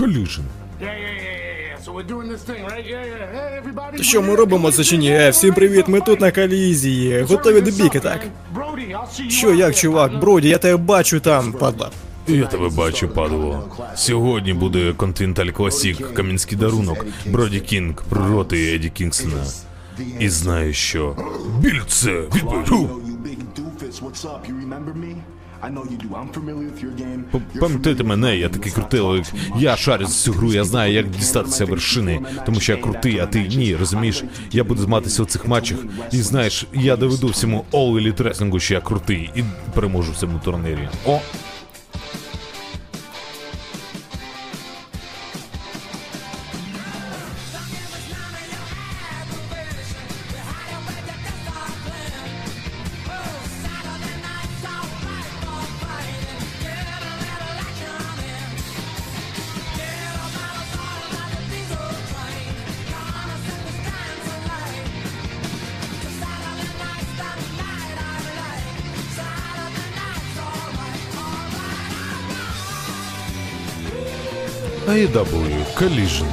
Collision. Що ми робимо це чи ні? Е, всім привіт, ми тут на колізії. Готові до бійки, так? Що як, чувак? Броді, я тебе бачу там, падла. Я тебе бачу, падло. Сьогодні буде Continental Classic, кам'янський дарунок, Броді Кінг проти Еді Кінгсона. І знаю, що біль це відповідь. Familiar мене, я такий але я шарю за цю гру, я знаю, як дістатися вершини, тому що я крутий, а ти ні, розумієш? Я буду зматися у цих матчах, і знаєш, я доведу всьому All Elite Wrestling, що я крутий, і переможу в цьому турнірі. О, Collision.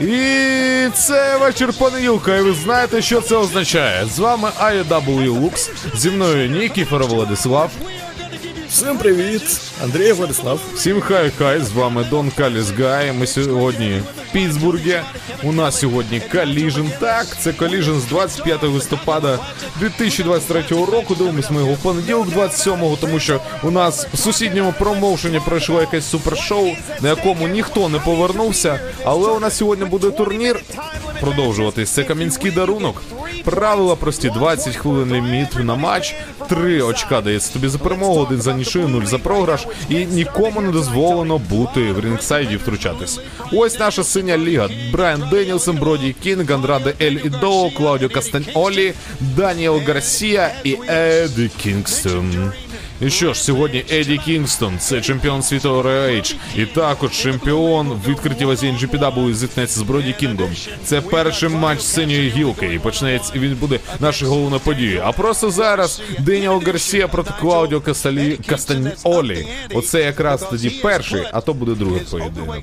І це вечір понеділка, і ви знаєте, що це означає. З вами AEW Lux, зі мною Нікіфер Владислав. Всім привіт, Андрій Владислав. Всім хай хай, з вами Дон Каліс Гай. Ми сьогодні в Пітсбургі. У нас сьогодні Collision. Так, це Collision з 25 листопада 2023 року. Дивимось ми його в понеділок 27-го, тому що у нас в сусідньому промоушені пройшло якесь супершоу, на якому ніхто не повернувся. Але у нас сьогодні буде турнір. Продовжуватись. Це кам'янський дарунок. Правила прості: 20 хвилин ліміт на матч, 3 очка дається тобі за перемогу, один за нічию, 0 за програш, і нікому не дозволено бути в рінгсайді втручатись. Ось наша синя ліга. Брайан Деніелсон, Броді Кінг, Андраде Ель Ідоло, Клаудіо Кастаньолі, Даніел Гарсія і Еді Кінгстон. І що ж, сьогодні Еді Кінгстон, це чемпіон світу ROH, і також чемпіон в відкритій вазі NGPW зіткнеться з Броді Кінгом. Це перший матч синьої гілки, і почнеться і він буде нашою головною подією. А просто зараз Деніел Гарсія проти Клаудіо Касталі... Кастаньолі. Оце якраз тоді перший, а то буде другий поєдинок.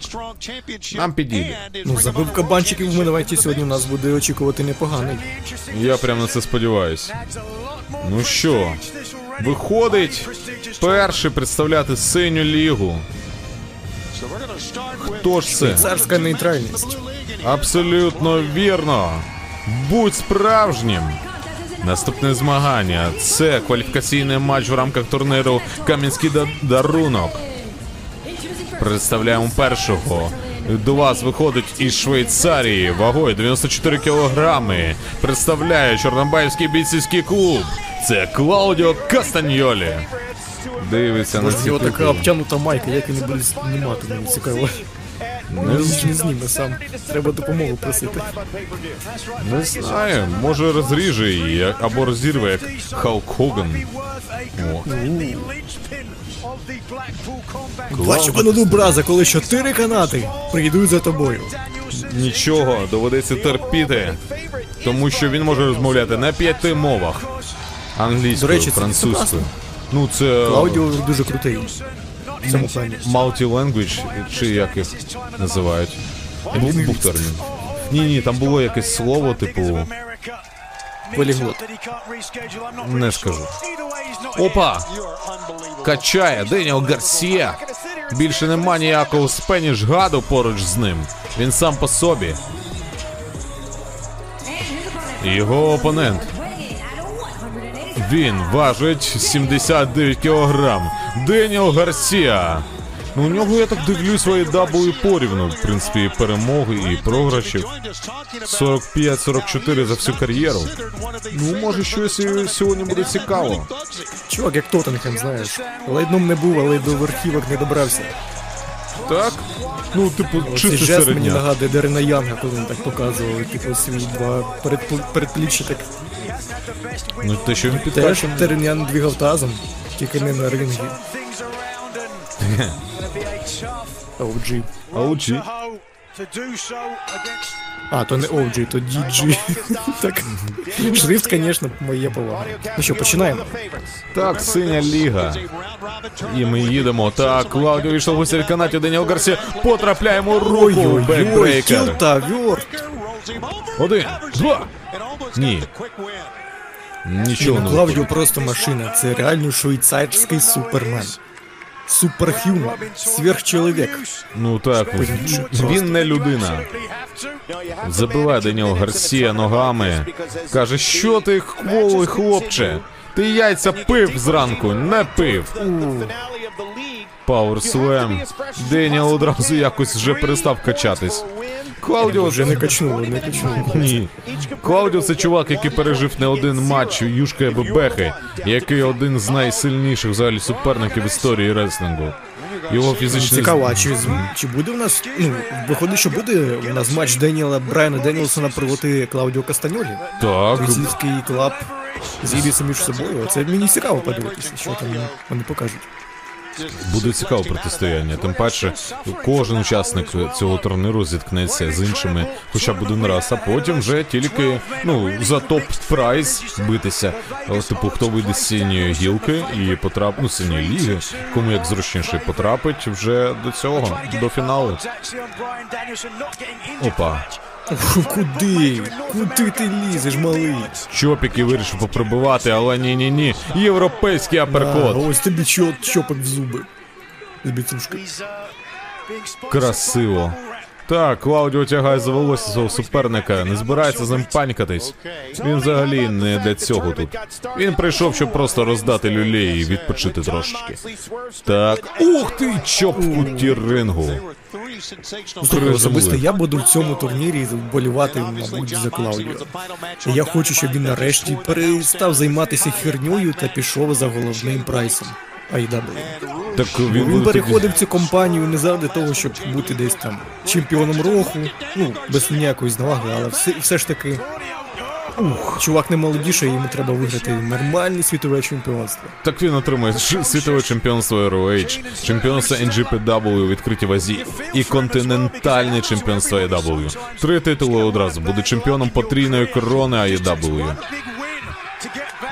Нам підійде. Ну, забив кабанчиків в минувайті сьогодні у нас буде очікувати непоганий. Я прям на це сподіваюсь. Ну що, виходить перший представляти синю лігу. Хто ж це? Царська нейтральність. Абсолютно вірно. Будь справжнім. Наступне змагання це кваліфікаційний матч в рамках турніру Кам'янський дарунок. Представляємо першого. До вас виходить із Швейцарії вагою 94 кілограми. Представляє Чорнобаївський бійцівський клуб. Це Клаудіо Кастаньолі. Дивиться на Може, ці його така обтянута майка, як він буде знімати, мені цікаво. Не, Він ж не зніме сам. Треба допомогу просити. не знаю, може розріже її або розірве як Халк Хоган. О. Бачу пану Браза, коли чотири канати прийдуть за тобою. Нічого, доведеться терпіти, тому що він може розмовляти на п'яти мовах: англійською, речі, це французькою. Ну це Клаудіо дуже крутий. В цьому плані. multi-language, чи як їх називають. Був, був термін. Ні, ні, там було якесь слово, типу. Поліглот. Не скажу. Опа! Качає Деніел Гарсія. Більше нема ніякого спеніш гаду поруч з ним. Він сам по собі. Його опонент. Він важить 79 кілограм. Деніел Гарсія. Ну, у нього, я так дивлюсь, свої дабли порівну, в принципі, і перемоги, і програшів. 45-44 за всю кар'єру. Ну, може, щось і сьогодні буде цікаво. Чувак, як Тоттенхем, знаєш. Лайдном не був, але й до верхівок не добрався. Так? Ну, типу, Цей чисто жест мені нагадує Дерена Янга, коли він так показував, типу, свої два передпл- передпліччя так. Ну, те, що він Теж підкачаний. Дерен Ян двигав тазом, тільки не на рингі. OG. OG. А, то не OG, то DG. так. Шрифт, звісно, моє повага. Ну що, починаємо. Так, синя ліга. І ми їдемо. Так, Клаудіо вийшов у сільканаті Деніел Гарсі. Потрапляємо руку. Ой-ой-ой, Бекбрейкер. Один, два. Ні. Нічого не Клавдіо просто машина. Це реально швейцарський супермен. Superhuman. Сверхчоловік. Ну так, він не людина. Забиває Деніел Гарсія ногами. Каже, що ти кволий хлопче? Ти яйця пив зранку, не пив. Powerslam. Деніел одразу якось вже перестав качатись. Клаудіо Вже не качнуло, не качнуло. Ні. Клаудіо це чувак, який пережив не один матч Юшка Бебехи, який один з найсильніших взагалі суперників в історії реслінгу. Його фізичний Цікаво, а чи, чи буде в нас. Ну, виходить, що буде у нас матч Деніела Брайана Деніелсона проти Клаудіо Кастаньолі. так. Російський club зійдеться між собою. Це мені цікаво подивитися, що там вони покажуть. Буде цікаве протистояння. Тим паче, кожен учасник цього турніру зіткнеться з іншими, хоча б один раз, а потім вже тільки ну за топ прайс битися. Типу, хто вийде з синьої гілки і потрап... ну, синьої ліги, кому як зручніше потрапить вже до цього, до фіналу. Опа. Куди? Куди ти лізеш, малий? Чопіки вирішив попробувати, але ні ні. Європейський А, аперкот. ось тобі чо, чопик в зуби. З біцушки. Красиво. Так, Клаудіо тягає за волосся свого суперника, не збирається з ним панькатись. Він взагалі не для цього тут. Він прийшов, щоб просто роздати люлей і відпочити трошечки. Так, ух ти, чоп в куті рингу. Слухай, особисто я буду в цьому турнірі вболівати, мабуть, за Клаудіо. Я хочу, щоб він нарешті перестав займатися херньою та пішов за головним прайсом. AEW. Так він, Він переходив цю компанію не заради того, щоб бути десь там чемпіоном роху, ну, без ніякої зневаги, але все, все ж таки. Ух, чувак не молодіше, йому треба виграти нормальне світове чемпіонство. Так він отримує ш- світове чемпіонство ROH, чемпіонство NGPW у відкритій вазі і континентальне чемпіонство AEW. Три титули одразу. Буде чемпіоном потрійної корони AEW.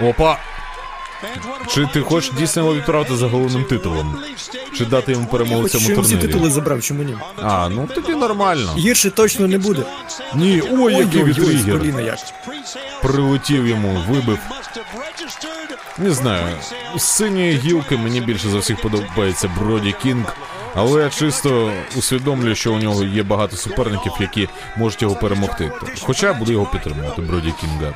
Опа! Чи ти хочеш дійсно його відправити за головним титулом? Чи дати йому перемогу в цьому турнірі? всі титули забрав, чому ні? А, ну тоді нормально. Гірше точно не буде. Ні, ой, який як. Прилетів йому, вибив. Не знаю, з синьої гілки мені більше за всіх подобається Броді Кінг. Але я чисто усвідомлюю, що у нього є багато суперників, які можуть його перемогти. Хоча я буду його підтримувати, Броді Кінга.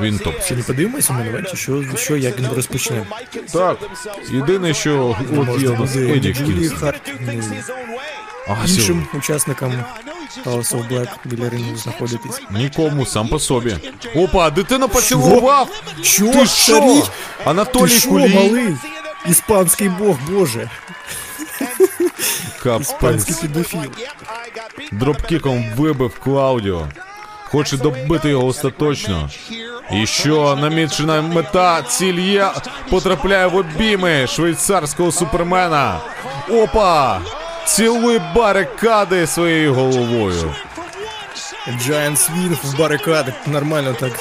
Він топ. Чи не подивимося на івенті, що, що як він розпочне? Так, єдине, що от є у нас Еді Кінг. Ну, А, іншим учасникам House of Black біля рингу знаходитись. Нікому, сам по собі. Опа, дитина поцілував! Що? Ти що? Ти Анатолій що, Кулій. малий? Іспанський бог, боже. Капець. Дропкіком вибив Клаудіо. Хоче добити його остаточно. І що намічена мета, ціль є, потрапляє в обійми швейцарського супермена. Опа! Цілуй барикади своєю головою. Giant Swing в барикадах. Нормально так.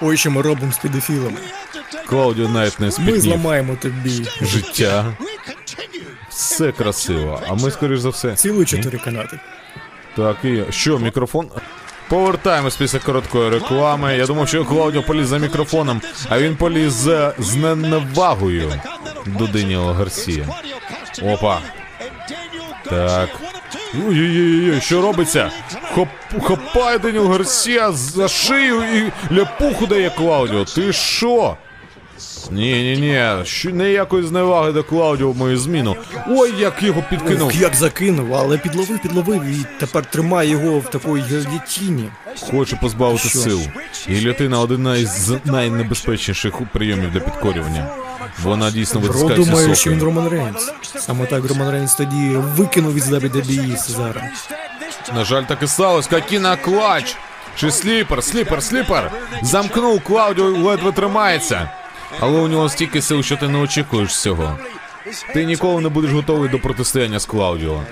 Ой, що ми робимо з педофілами. Клаудіо навіть не Ми зламаємо тобі Життя. Все красиво. А ми, скоріш за все. цілу чотири канати. Так, і що, мікрофон? Повертаємось після короткої реклами. Я думав, що Клаудіо поліз за мікрофоном, а він поліз з, з ненавагою до Деніела Гарсія. Опа. Так. Ой-ой-ой, що робиться? Хоп, хопає Деніел Гарсія за шию і ляпуху дає Клаудіо. Ти що? Ні, ні, ні, що ніякої зневаги до Клаудіо в мою зміну. Ой, як його підкинув. Ох, як закинув, але підловив, підловив і тепер тримає його в такій гільотіні. Хоче позбавити Що сил. Гільотина одна із найнебезпечніших прийомів для підкорювання. Вона дійсно витискає думаю, всі що він. Роман Рейнс. Саме так Роман Рейнс тоді викинув із WWE Сезара. На жаль, так і сталося. Kokina clutch. Чи sleeper, sleeper, sleeper. Замкнув Клаудіо ледве тримається. Але у нього стільки сил, що ти не очікуєш цього. Ти ніколи не будеш готовий до протистояння з Клаудіо.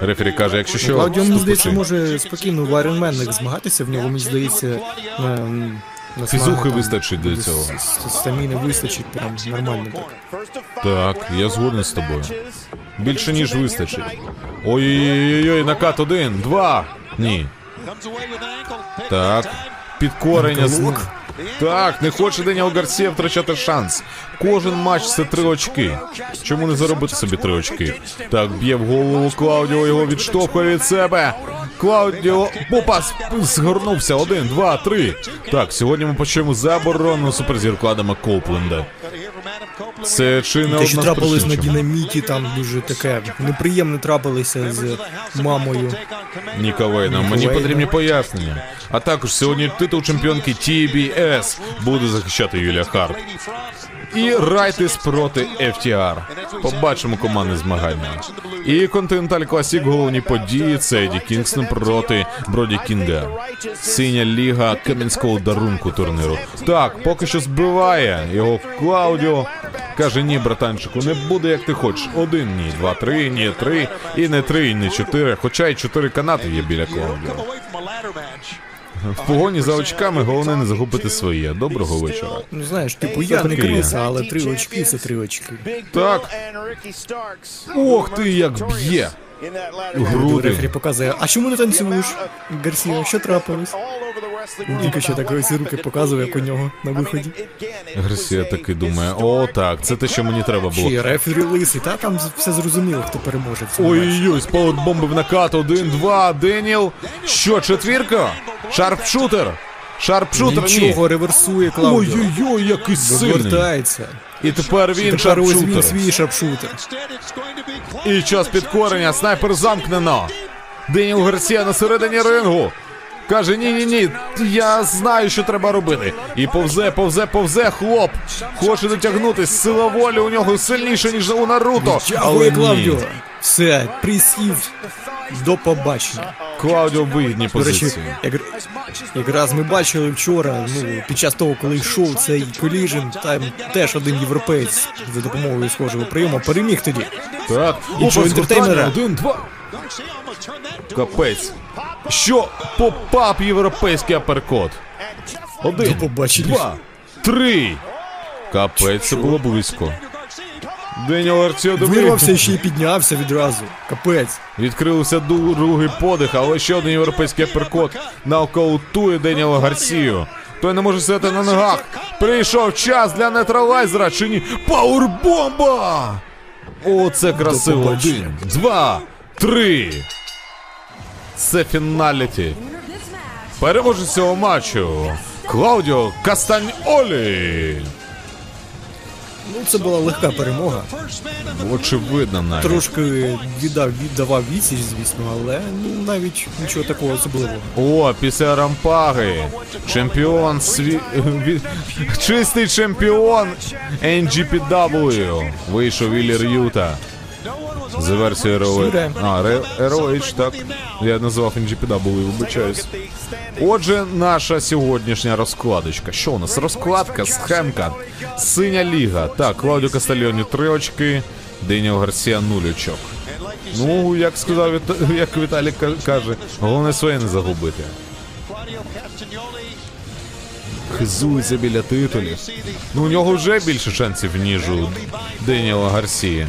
Рефері каже, якщо що, Клаудіо, мені здається, може спокійно в Айронменах змагатися, в нього, мені здається, на, на Фізухи вистачить для цього. Стаміни вистачить, прям нормально так. Так, я згоден з тобою. Більше ніж вистачить. Ой-ой-ой, накат один, два. Ні. Так. Підкорення з... Так, не хоче Деніал Гарсія втрачати шанс. Кожен матч це три очки. Чому не заробити собі три очки? Так, б'є в голову Клаудіо, його відштовхує від себе. Клаудіо Попас згорнувся. Один, два, три. Так, сьогодні ми почуємо заборону суперзірку Адама Коупленда. Це чи не Те, одна що з трапилось на причин, чому? динаміті, там дуже таке неприємне трапилося з мамою. Ніка Вейна, мені Вейна. потрібні пояснення. А також сьогодні титул чемпіонки TBS буде захищати Юлія Харт. І Райтис проти FTR. Побачимо командне змагання. І Continental Classic головні події це Еді Кінгстон проти Броді Кінга. Синя ліга кам'янського дарунку турниру. Так, поки що збиває його Клаудіо. Каже, ні, братанчику, не буде як ти хочеш. Один, ні, два, три, ні, три, і не три, і не чотири. Хоча й чотири канати є біля Клаудіо. В погоні за очками головне не загубити своє. Доброго вечора. Ну знаєш, типу я не криса, але три очки це три очки. Так. Ох ти, як б'є. Груди. Рефері показує, а чому не танцюєш? Гарсія, що трапилось? Тільки що так ось руки показує, як у нього на виході. Гарсія таки думає, о, так, це те, що мені треба було. Чи рефері лисий, та там все зрозуміло, хто переможе в цьому матчі. Ой-ой-ой, з павербомби в накат. Один, два, Деніел. Що, четвірка? Sharpshooter. Sharpshooter, ні. Нічого, реверсує Клаудіо. Ой-ой-ой, який сильний. Вертається. І тепер він Тепер ось він sharpshooter. свій sharpshooter. І час підкорення, снайпер замкнено. Деніел Гарсія на середині рингу. Каже, ні, ні, ні, я знаю, що треба робити. І повзе, повзе, повзе, хлоп. Хоче дотягнутись. Сила волі у нього сильніша, ніж у Наруто. Але Але ні. Клаудіо. Все, присів. До побачення. Клаудіо в вигідній До речі, як, якраз ми бачили вчора, ну, під час того, коли йшов цей коліжен, там теж один європеєць за допомогою схожого прийому переміг тоді. Так, Іншого інтертеймера. Один, два. Капець. Що попав європейський аперкот? Один, До побачення. два, три. Капець, це було близько. Деніел Гарсія Вирвався ще й піднявся відразу. Капець. Відкрився другий подих, але ще один європейський аперкот нокаутує Деніела Гарсію. Той не може сидіти на ногах. Прийшов час для нейтралайзера чи ні? Пауербомба! О, це красиво. Один, два, три. Це фіналіті. Переможець цього матчу. Клаудіо Кастаньолі. Ну, це була легка перемога. Очевидно, навіть. Трошки віддав, віддавав відсіч, звісно, але ну навіть нічого такого особливого. О, після рампаги. Чемпіон сві... Чистий чемпіон NGPW. Вийшов Віллі Рюта. За версією ROH. А, ROH, так. Я назвав NGPW, вибачаюсь. Отже, наша сьогоднішня розкладочка. Що у нас? Розкладка, схемка. Синя ліга. Так, Клаудіо Кастальйоні 3 очки, Деніел Гарсія 0 очок. Ну, як сказав як Віталій ка- каже, головне своє не загубити. Хизується біля титулів. Ну, у нього вже більше шансів, ніж у Деніела Гарсії.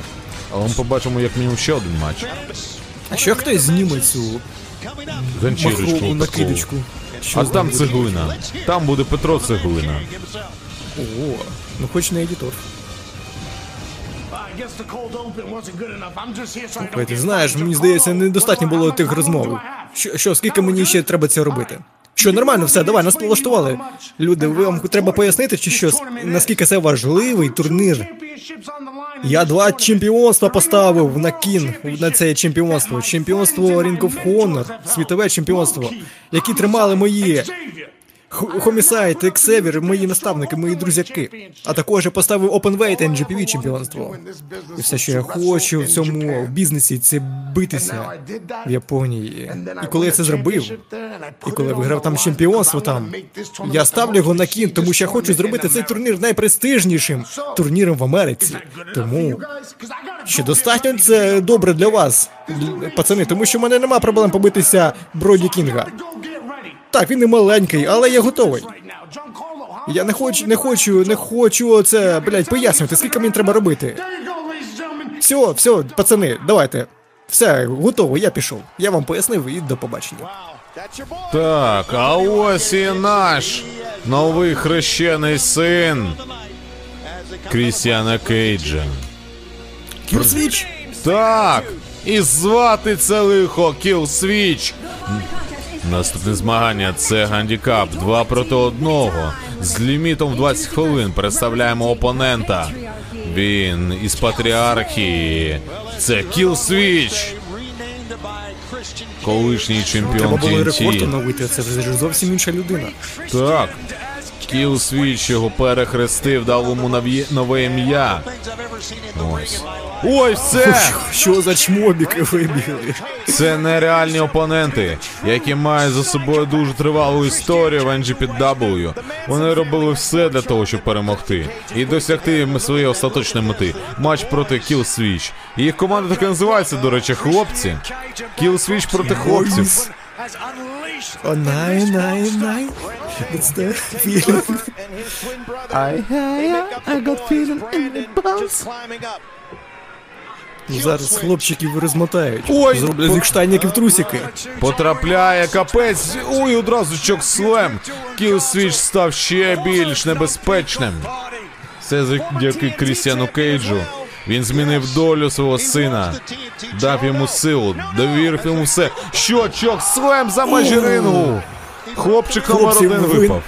Але ми побачимо як мінімум ще один матч. А що хтось зніме цю махрову накидочку? Що А там цеглина. Там буде Петро Цеглина. О, ну хоч не едітор. Ти знаєш, мені здається, недостатньо було тих розмов. Що, що скільки мені ще треба це робити? Що нормально, все, давай, нас влаштували. Люди, вам треба пояснити, чи що, наскільки це важливий турнір. Я два чемпіонства поставив на кін на це чемпіонство. Чемпіонство Ring of Honor, світове чемпіонство, які тримали мої Хомісайт, Ексевір, мої наставники, мої друзяки. А також я поставив OpenWeight NGPV чемпіонство. І все, що я хочу в цьому бізнесі, це битися в Японії. І коли я це зробив, і коли я виграв там чемпіонство там, я ставлю його на кін, тому що я хочу зробити цей турнір найпрестижнішим турніром в Америці. Тому що достатньо це добре для вас, пацани, тому що в мене нема проблем побитися Броді Кінга. Так, він не маленький, але я готовий. Я не хочу, не хочу, не хочу це, блядь, пояснювати, скільки мені треба робити. Все, все, пацани, давайте. Все, готово, я пішов. Я вам пояснив і до побачення. Так, а ось і наш новий хрещений син Крістіана Кейджа. Кілсвіч? Так, і звати це лихо Switch. Наступне змагання це гандікап 2 проти 1. З лімітом в 20 хвилин представляємо опонента. Він із патріархії. Це Кіл Свіч. колишній Треба чемпіон було і рекорд TNT. це вже зовсім інша людина. Так. Kill Switch його перехрестив, дав йому нові- нове ім'я. Ось. Ой, все! Що за чмобіки вибігли? Це нереальні опоненти, які мають за собою дуже тривалу історію в NGPW. Вони робили все для того, щоб перемогти і досягти своєї остаточної мети. Матч проти Kill Switch. Їх команда так і називається, до речі, хлопці. Kill Switch проти хлопців. О, най, най, най. It's the feeling. Ну, Зараз хлопчиків розмотають. Ой, Зроблять з них штанників трусики. Потрапляє капець. Ой, одразу чокслем. Kill Switch став ще більш небезпечним. Це завдяки Крістіану Кейджу. Він змінив долю свого сина, дав йому силу, довірив йому все. Що, чок, слем за межі рингу! Хлопчик номер один випав.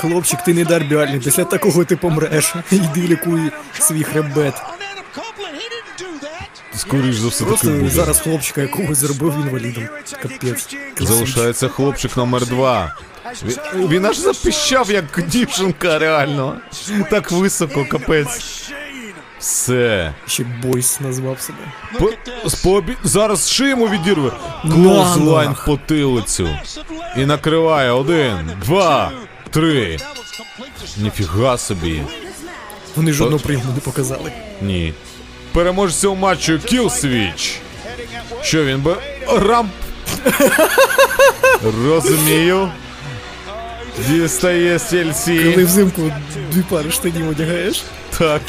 Хлопчик, ти не дарбіальний, після такого ти помреш. Йди лікуй свій хребет. Скоріш за все таки буде. зараз хлопчика якогось зробив інвалідом. Капець. Залишається хлопчик номер два. Він, аж запіщав, як дівчинка, реально. Так високо, капець. Все. Ще бойс назвав себе. По, спобі... Зараз шиму відірве. На Клоузлайн нах. в потилицю. І накриває один, два, три. Ніфіга собі. Вони жодного прийому не показали. Ні. Переможця у матчу Killswitch. Що він би. Рам. Розумію. Дістає Коли взимку дві пари штанів одягаєш. Так.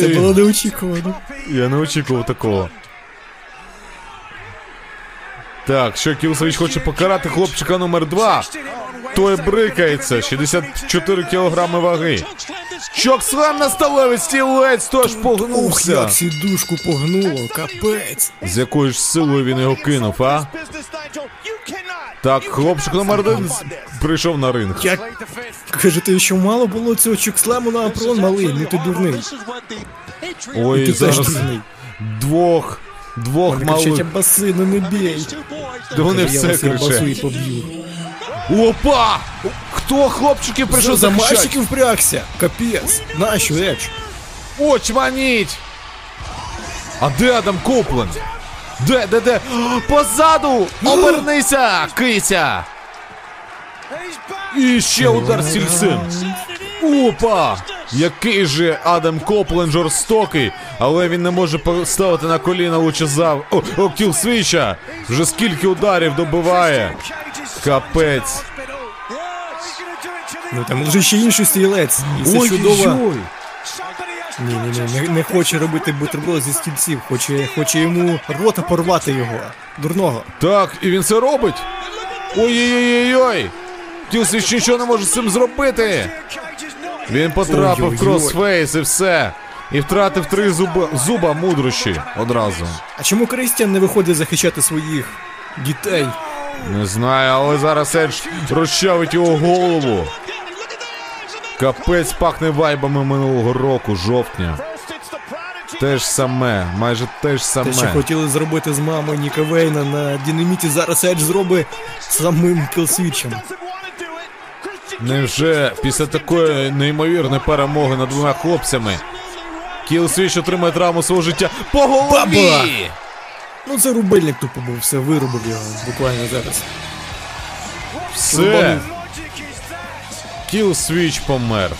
Це було неочікувано. я не очікував такого. Так, що Кілсович хоче покарати хлопчика номер 2 Той брикається, 64 кілограми ваги. Чокслам на столовий стілець, тож Ух, як сідушку погнуло, капець. З якою ж силою він його кинув, а? Так, хлопчик номер один прийшов на ринг. Як кажете, що мало було цього чукслему на апрон малий, ну ти дурний. Ой, Ти зараз дурний. двох, двох Вони кричать, малих. абаси, ну не бій. Да вони Я все кричать. Опа! Хто хлопчики прийшов за мальчиків впрягся? Капець. Нащо, Едж? Очманіть! А де Адам Копленд? Де, де, де? Позаду! Обернися, кися! І ще удар сільцем. Опа! Який же Адам Копленд жорстокий, але він не може поставити на коліна лучезав. О, о кіл свіча! Вже скільки ударів добиває. Капець. Ну там вже ще інший стрілець. Це чудово. Ні, ні, ні, не, не хоче робити бутерброд зі стільців, хоче, хоче йому рота порвати його. Дурного. Так, і він це робить. Ой-ой-ой-ой! Killswitch нічого не може з цим зробити. Він потрапив в crossface і все. І втратив три зуба, зуба мудрощі одразу. А чому Кристіан не виходить захищати своїх дітей? Не знаю, але зараз Едж розчавить його голову. Капець пахне вайбами минулого року, жовтня. Те ж саме, майже те ж Те, що хотіли зробити з мамою Ніка Вейна на Динаміті, зараз Едж зробить самим кілсвічем. Невже після такої неймовірної перемоги над двома хлопцями Кілсвіч отримає травму свого життя по голові! Бабах! Ну це рубильник тупо був, все вирубив його буквально зараз. Все, Кілсвіч помер.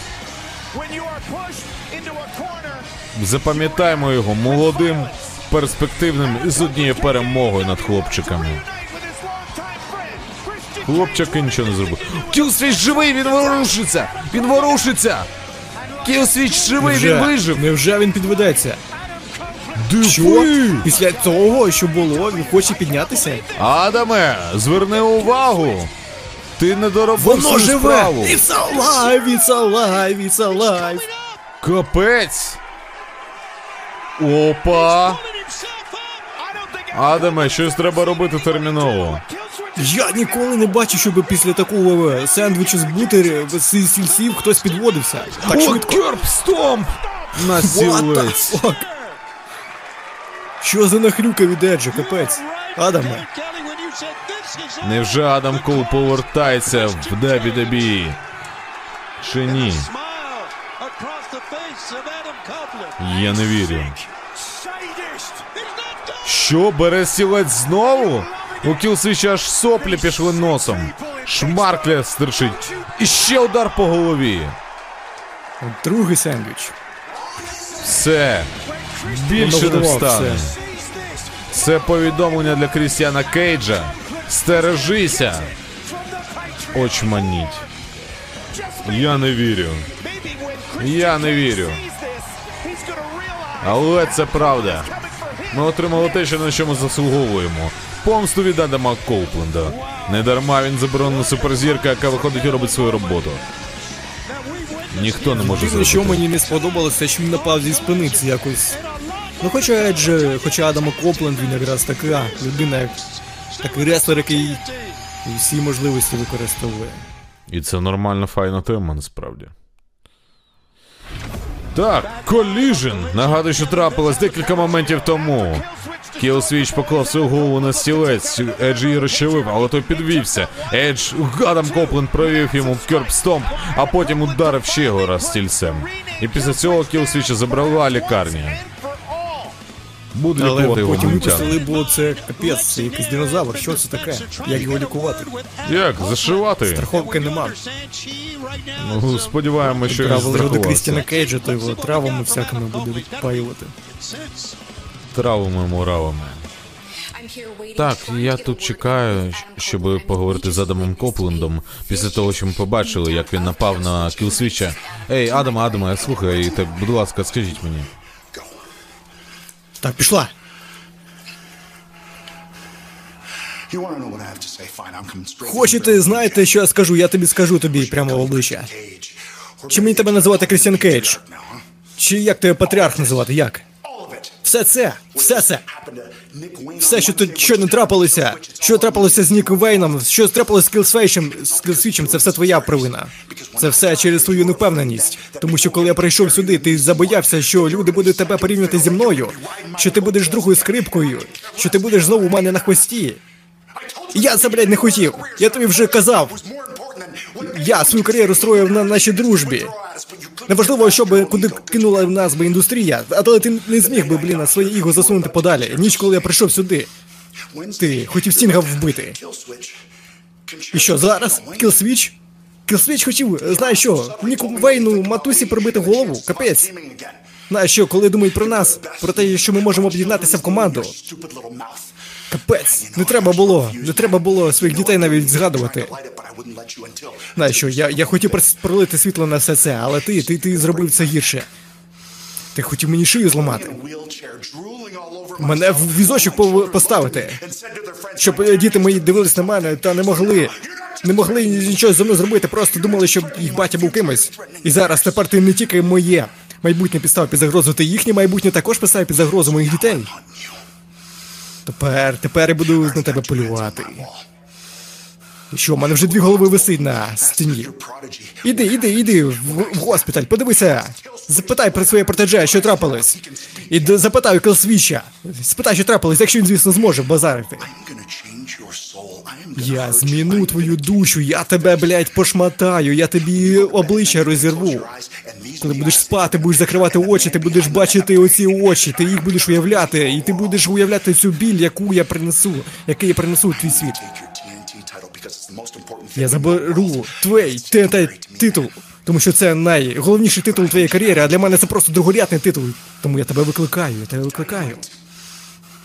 Запам'ятаємо його молодим, перспективним і з однією перемогою над хлопчиками. Хлопчики нічого не зробив. Кілсвіч живий, він ворушиться! Він ворушиться! Кілсвіч живий, він вижив! невже він підведеться? Що? Диви! Після того, що було, він хоче піднятися? Адаме, зверни увагу! Ти не доробив Воно свою живе! справу! It's alive, it's alive, it's alive. Капець! Опа! Адаме, щось треба робити терміново. Я ніколи не бачив, щоб після такого е, сендвічу з бутер з сільців хтось підводився. Так О, швидко. керп стомп! На What the стілець. fuck? Що за нахрюка від Еджа, капець? Адаме. Невже Адам Кол повертається в WWE? Чи ні? Я не вірю. Що, бере стілець знову? У Кілсвіча аж соплі пішли носом. Шмаркля стирчить. І ще удар по голові. Другий сендвіч. Все. Більше не встане. Це повідомлення для Крістіана Кейджа. Стережися. Очманіть. Я не вірю. Я не вірю. Але це правда. Ми отримали те, що на що ми заслуговуємо. Помсту від Адама Коупленда. Недарма він заборонена суперзірка, яка виходить і робить свою роботу. Ніхто не може Єдине, що мені не сподобалося, що він напав зі спини це якось. Ну хоча Едж, хоча Адама Копленд, він якраз така людина, як такий реслер, який всі можливості використовує. І це нормальна файна тема, насправді. Так, Collision. Нагадую, що трапилось декілька моментів тому. Кілсвіч поклав свою голову на стілець, Едж її розчавив, але той підвівся. Едж Адам Копленд провів йому curb stomp, а потім ударив ще його раз стільцем. І після цього Кілсвіча забрала лікарня. Буде Але лікувати потім випустили, бо це капець, це якийсь динозавр. Що це таке? Як його лікувати? Як? Зашивати? Страховки нема. Ну, сподіваємося, що він Правило до. Крістіна Кейджа, то його травами всякими буде відпаювати. Травами муравами. Так, я тут чекаю, щоб поговорити з Адамом Коплендом після того, що ми побачили, як він напав на Кілсвіча. Ей, Адаме, Адаме, слухай, так, будь ласка, скажіть мені. Coming пішла. Хочете, знаєте, що я скажу? Я тобі скажу тобі прямо в обличчя. Чи мені тебе називати Крістіан Кейдж? Чи як тебе патріарх називати? Як? Все це, все це. Все, що тут що не трапилося, що трапилося з Ніком Вейном, що трапилося з Кілсвейчем, з Кілсвічем, це все твоя провина. Це все через твою невпевненість. Тому що коли я прийшов сюди, ти забоявся, що люди будуть тебе порівнювати зі мною, що ти будеш другою скрипкою, що ти будеш знову у мене на хвості. Я це, блядь, не хотів. Я тобі вже казав. Я свою кар'єру строїв на нашій дружбі. Неважливо, що би куди кинула в нас би індустрія, але ти не зміг би, блін, своє іго засунути подалі. Ніч, коли я прийшов сюди. Ти хотів Стінга вбити. І що, зараз? Кілсвіч? Кілсвіч хотів, знаєш що, Ніку Вейну матусі прибити голову? Капець. Знаєш що, коли думають про нас, про те, що ми можемо об'єднатися в команду. Капець, не треба було, не треба було своїх дітей навіть згадувати. Знаєш що, я, я хотів пролити світло на все це, але ти, ти, ти зробив це гірше. Ти хотів мені шию зламати. Мене в візочок поставити. Щоб діти мої дивились на мене та не могли. Не могли нічого зі мною зробити, просто думали, що їх батя був кимось. І зараз тепер ти не тільки моє майбутнє підстав під загрозу, ти їхнє майбутнє також підстав під загрозу моїх дітей. Тепер, тепер я буду на тебе полювати. Що, в мене вже дві голови висить на стіні. Іди, іди, іди в, в госпіталь, подивися. Запитай про своє протеже, що трапилось. І запитай у Келсвіча. Спитай, що трапилось, якщо він, звісно, зможе базарити. Я зміну твою душу, я тебе, блядь, пошматаю, я тобі обличчя розірву. Коли будеш спати, будеш закривати очі, ти будеш бачити оці очі, ти їх будеш уявляти, і ти будеш уявляти цю біль, яку я принесу, який я принесу у твій світ. Я заберу твій ТНТ титул, тому що це найголовніший титул у твоїй кар'єрі, а для мене це просто другорядний титул. Тому я тебе викликаю, я тебе викликаю.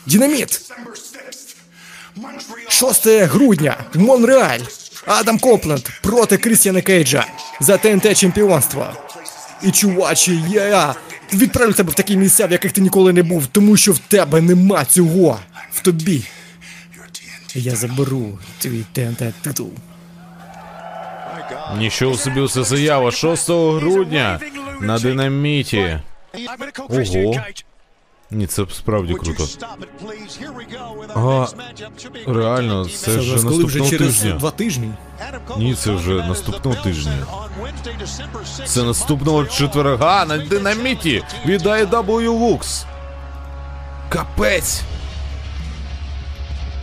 Динаміт! December 6th, Montreal. 6 грудня, Монреаль. Адам Копленд проти Крістіана Кейджа за ТНТ чемпіонство. І чувачі, я відправлю тебе в такі місця, в яких ти ніколи не був, тому що в тебе нема цього. В тобі. Я заберу твій ТНТ титул. Нічого собі усе заява 6 грудня на динаміті. Ого. Ні, це справді круто. А, реально, це Це ж вже наступного через тижня. два тижні. Ні, це вже наступного тижня. Це наступного четверга на динаміті від IW Lux. Капець.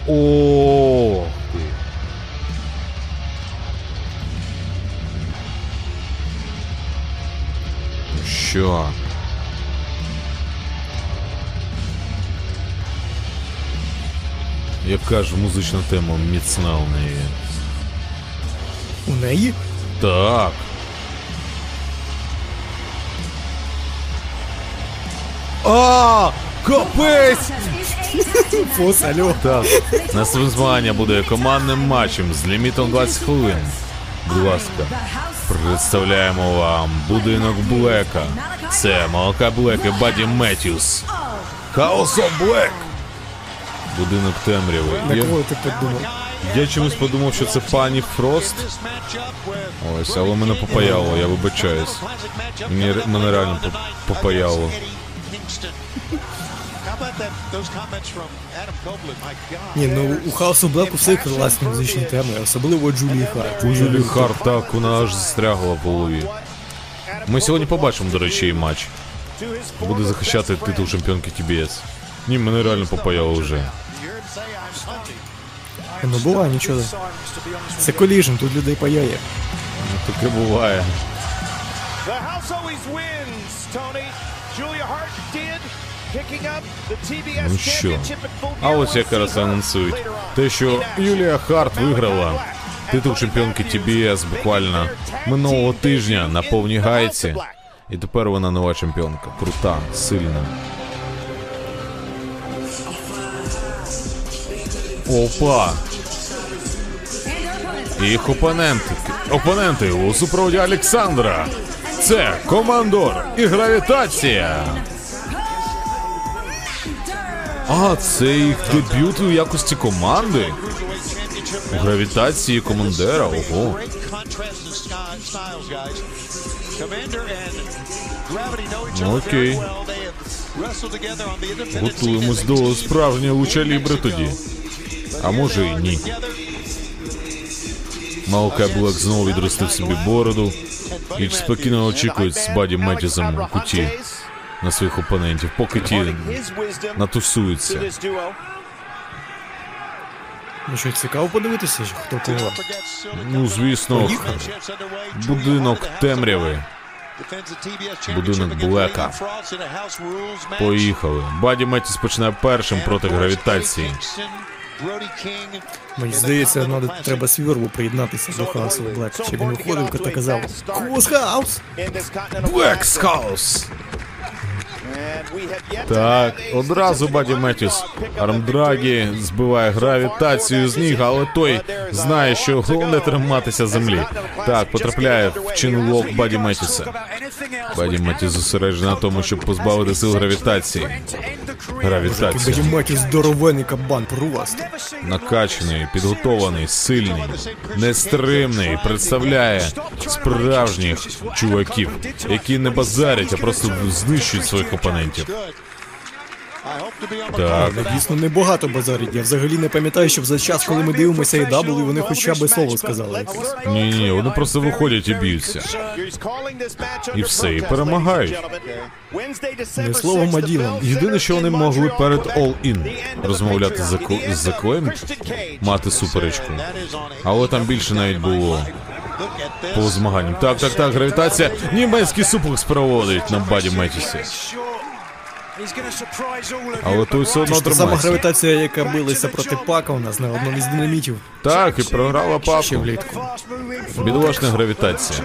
О. ти. Що? Яка ж музична тема міцна у неї? У неї? Так. А, капець! Фос, алло. Так. Наступне змагання буде командним матчем з лімітом 20 хвилин. Будь ласка, представляємо вам будинок Блека. Це молока Блека Баді Меттюс. Хаос of Блек. Будинок темряви. На Я, кого ти подумав? я чомусь подумав, що це пані Фрост. Ось, але мене попаяло, я вибачаюсь. Мені мене реально по- попаяло. Ні, ну у Хаусу Блеку все класні музичні теми, особливо Джулії Харт. У Жюлі Харт так, вона аж застрягла в голові. Ми сьогодні побачимо, до речі, і матч. Буде захищати титул чемпіонки TBS. Ні, мене реально попаяло вже. Ну буває нічого. Це коліжн, тут людей паяє. Ну, Таке буває. The house always wins, Tony. Julia Hart did, picking up the TBS Ну що? А ось якраз анонсують. Те, що Юлія Харт виграла титул чемпіонки TBS буквально минулого тижня на повній гайці. І тепер вона нова чемпіонка. Крута, сильна. Опа! Їх опоненти. Опоненти у супроводі Олександра. Це Командор і Гравітація. А, це їх дебют у якості команди. У гравітації командера, ого. Ну, окей. Готуємось до справжньої луча лібри тоді. А може і ні. Малка Блек знову відростив собі бороду і спокійно очікують з Баді Меттізом у куті на своїх опонентів, поки ті натусуються. Ну що, цікаво подивитися, хто кого. Ну, звісно, будинок темряви. Будинок Блека. Поїхали. Баді Меттіс починає першим проти гравітації. Мені здається, надо, треба свірлу приєднатися до Хаусу Блек, щоб він виходив коли казав Хаус! Блекс Хаус! Так, одразу Баді Меттіс Армдрагі збиває гравітацію з ніг, але той знає, що головне триматися землі. Так, потрапляє в чинлок Баді Меттіса. Баді Меттіс зосереджений на тому, щоб позбавити сил гравітації. Гравітація. Баді маті здоровенний кабан просто. Накачаний, підготований, сильний, нестримний, представляє справжніх чуваків, які не базарять, а просто знищують своїх опонентів. Так. Але дійсно небагато базарить. Я взагалі не пам'ятаю, щоб за час, коли ми дивимося і W, вони хоча б слово сказали якесь. Ні, ні, вони просто виходять і б'ються. І все, і перемагають. Не словом, а ділом. Єдине, що вони могли перед All In розмовляти з Зако- з Заклем, мати суперечку. Але там більше навіть було по змаганням. Так, так, так, гравітація. Німецький суплекс проводить на Баді Метісі. Але той все одно Та сама тримається. гравітація, яка билася проти Пака у нас на одному із динамітів Так, і програла ще влітку. Бідолашна гравітація.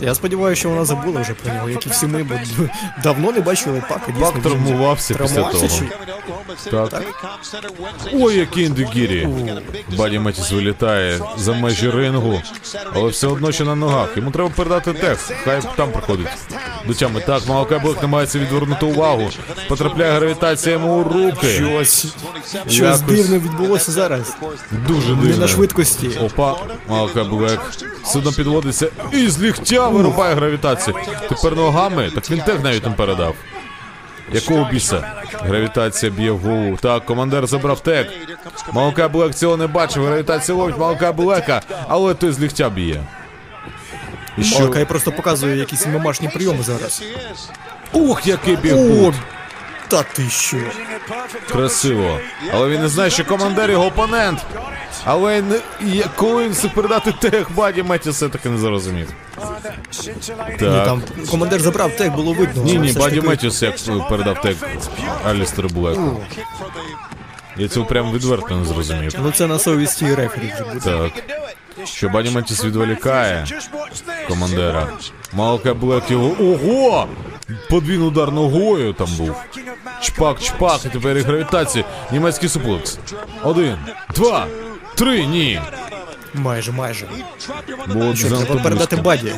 Я сподіваюся, що вона забула вже про нього, як і всі ми, бо давно не бачили Пака. Дійсно, Пак травмувався після травмувався того. чи- Так. Ой, який індигірі. Баді Метіс вилітає за межі рингу, але все одно ще на ногах. Йому треба передати тех, хай там проходить. До тями. Так, Малакай Блек намагається відвернути увагу. Потрапляє гравітація йому у руки. Щось, щось Якось. дивне відбулося зараз. Дуже Не дивно. на швидкості. Опа, Малакай Блек. Все одно підводиться і з ліхтя вирубає гравітацію. Тепер ногами, так він тех навіть не передав. Якого біса? Гравітація б'є в голову. Так, командир забрав тек. Малка Блек цього не бачив. Гравітація ловить Малка Блека, але той з ліхтя б'є. І що? Малкай просто показує якісь мамашні прийоми зараз. Ух, який big boot! Та ти що? Красиво. Але він не знає, що командир його опонент. Але не... коли він встиг передати tag, Баді Метіс все-таки не зрозумів. Ні, Так. там командир забрав, tag було видно. Ні, ні, все ж Баді таки- Меттіус як передав tag Алістеру Блеку. Я цього прям відверто не зрозумів. Ну це на совісті рефері вже буде. Так. Що Баді Меттіус відволікає командира. Малка Блек його. Ого! Подвійний удар ногою там був. Чпак, чпак, і тепер і гравітація. Німецький суплекс. Один, два, три, ні. Майже, майже. Було Що, треба передати. Баді.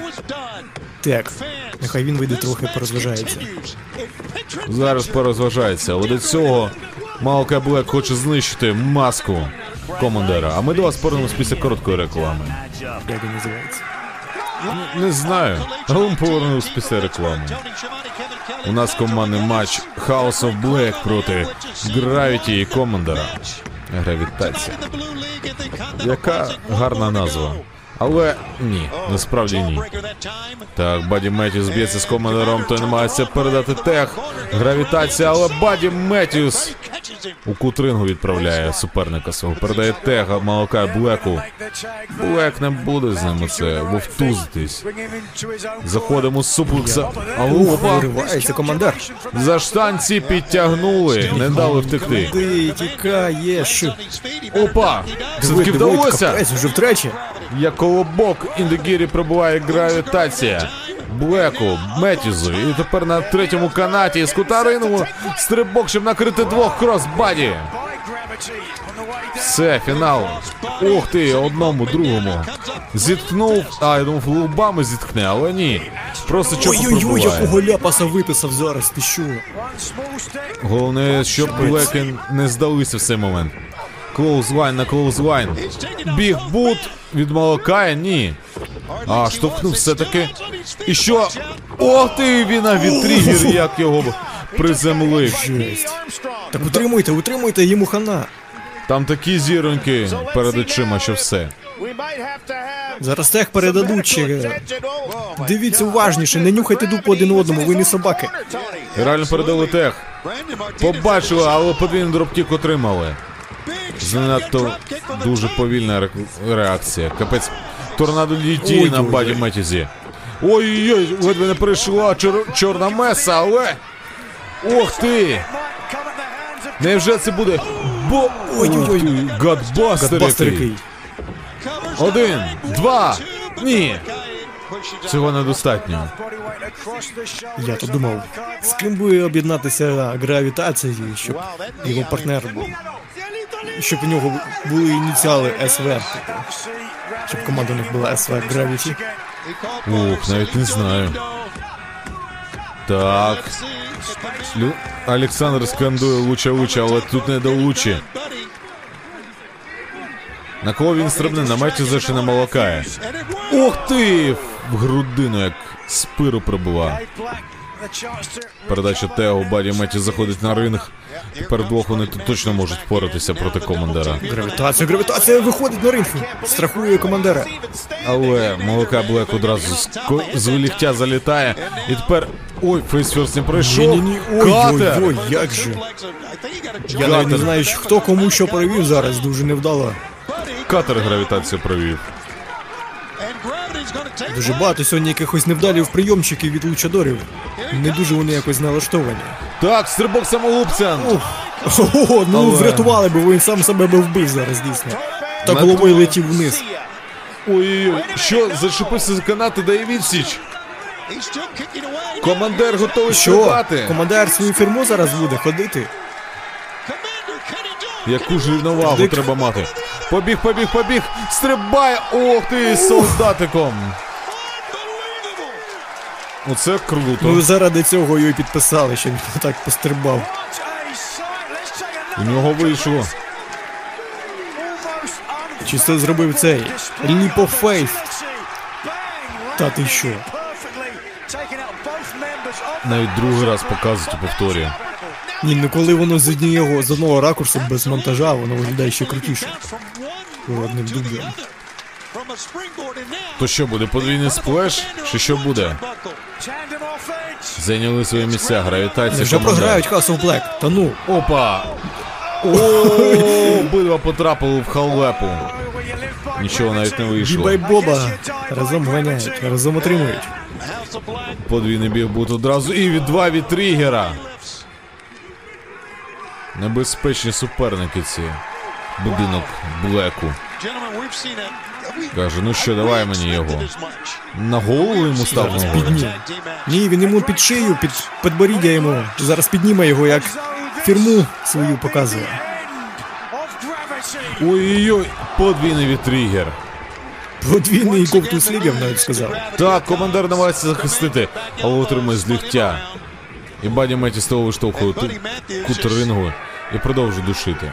Так. Нехай він вийде трохи порозважається. Зараз порозважається, але до цього Малка Блек хоче знищити маску командира. А ми до вас повернемось після короткої реклами. Як він називається? Не знаю, але ми повернемось після реклами. У нас командний матч House of Black проти Gravity і Командера. Гравітація. Яка гарна назва. Але ні, насправді ні. Так, Баді Меттіус б'ється з командиром, той намагається передати тех. Гравітація, але Баді Меттіус у кутрингу відправляє суперника свого. Передає тега молока Блеку. Блек не буде з ними це вовтузитись. Заходимо з суплекса. Опа! виривається командир. За штанці підтягнули, не дали втекти. Ти тікаєш. Опа! Все-таки вдалося! вже втречі. Як колобок індегірі прибуває гравітація. Блеку, Метізу. І тепер на третьому канаті з кутариному стрибок, щоб накрити двох crossbody. Все, фінал. Ух ти, одному, другому. Зіткнув. А, я думав, лобами зіткне, але ні. Просто чого Ой-ой-ой, пробуває. якого ляпаса виписав зараз, ти що? Головне, щоб Блеки не здалися в цей момент. Clothesline на clothesline. Big boot від Малакая, ні. А, штовхнув все-таки. І що? Ох ти, він навіть тригер, як його приземлив. Жесть. Так утримуйте, утримуйте йому хана. Там такі зіроньки перед очима, що все. Зараз tag передадуть ще. Дивіться уважніше, не нюхайте дупу один одному, ви не собаки. Реально передали tag. Побачили, але подвійний dropkick отримали. Занадто дуже повільна реакція. Капець. Tornado DDT на баді Метізі. Ой-ой-ой, ледве не прийшла чор- чорна меса, але. Ох ти! Невже це буде. Бо. Ой-ой-ой. Gutbuster який. Один, два. Ні. Цього недостатньо. Я то думав, з ким би об'єднатися гравітацією, щоб його партнер був. Щоб у нього були ініціали СВ. Щоб команда у них була СВ Gravity. Ух, навіть не знаю. Так. Лю... Олександр скандує луча луча, але тут не до лучі. На кого він стрибне на меті за на молокає. Ух ти! В грудину як спиру пробива. Передача Тео, Баді Меті заходить на ринг. Тепер вдвох вони тут точно можуть впоратися проти командира. Гравітація, гравітація виходить на ринг. Страхує командира. Але молока Блек одразу з, ко- з ліктя залітає. І тепер. Ой, фейсферст не пройшов. Ні-ні-ні, ой, Катер! ой, ой, як же. Я навіть не знаю, хто кому що провів зараз, дуже невдало. Катер гравітацію провів. Дуже багато сьогодні якихось невдалів прийомчиків від лучадорів. Не дуже вони якось налаштовані. Так, стрибок самогубця. Ого, ну Але- врятували, бо він сам себе би вбив зараз, дійсно. Та головою летів вниз. Ой-ой-ой, що, зачепився за канати, дає відсіч. Командир готовий Що? стрибати. Командир свою фірму зараз буде ходити. Яку ж рівновагу Дик. треба мати. Побіг, побіг, побіг. Стрибає. Ох ти, з солдатиком. Оце круто. Ну заради цього його і підписали, що він так пострибав. У нього вийшло. Чи це зробив цей? Faith. Та ти що? Навіть другий раз показують у повторі. Ні, ну коли воно з однієї з одного ракурсу без монтажа, воно виглядає ще крутіше. Одним дублем. То що буде, подвійний сплеш? Чи що буде? Зайняли свої місця, гравітація. Вже команда. програють House of Black. Та ну, Опа! Обидва потрапили в халвепу. Нічого навіть не вийшло. Біба й Боба разом ганяють, разом отримують. Подвійний біг буде одразу. І від два від тригера. Небезпечні суперники ці. Будинок Блеку. Каже, ну що, давай мені його. На голову йому став ногою. Ні, він йому під шию, під підборіддя йому. Зараз підніме його, як фірму свою показує. Ой-ой-ой, подвійний від тригер. Подвійний ковтус лігав, навіть сказав. Так, командир намагається захистити, але отримує з ліктя. І Баді Меті з того виштовхує кут рингу і продовжує душити.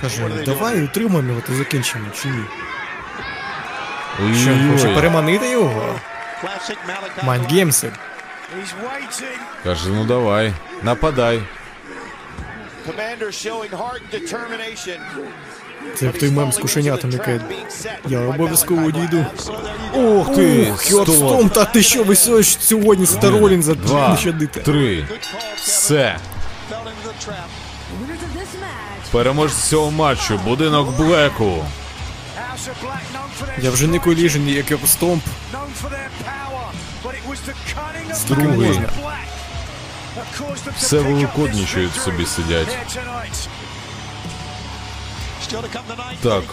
Каже, давай утримаємо його, то закінчимо, чи ні? Що, хоче переманити його? Майндгеймси. Каже, ну давай, нападай. Commander showing heart and determination. Це як той мем з кушенятом, яке я обов'язково дійду. Ух ти! Ух, Хьотстом, та ти що, ви сьогодні Сета Ролінза Два, три. Все. Переможець цього матчу. Будинок Блеку. Я вже не коліжен, як я стомп. Другий. Все великоднічують собі сидять. Так,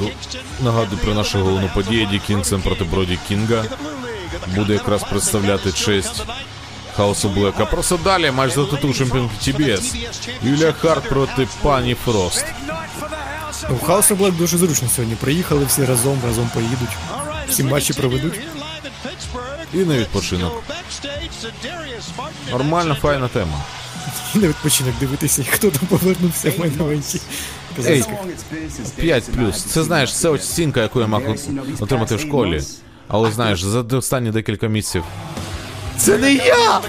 нагадую про нашу головну подію. Едді Кінгстон проти Броді Кінга. Буде якраз представляти честь House of Black. Просто далі матч за титул чемпіонки TBS. Юлія Харт проти пані Фрост. У of Black дуже зручно сьогодні. Приїхали всі разом, разом поїдуть. Всі матчі проведуть. І на відпочинок. Нормальна, файна тема. На відпочинок дивитися, хто там повернувся в main event і. Ей, 5 плюс. Це знаєш, це оцінка, яку я мав отримати в школі. Але знаєш, за останні декілька місяців. Це не я!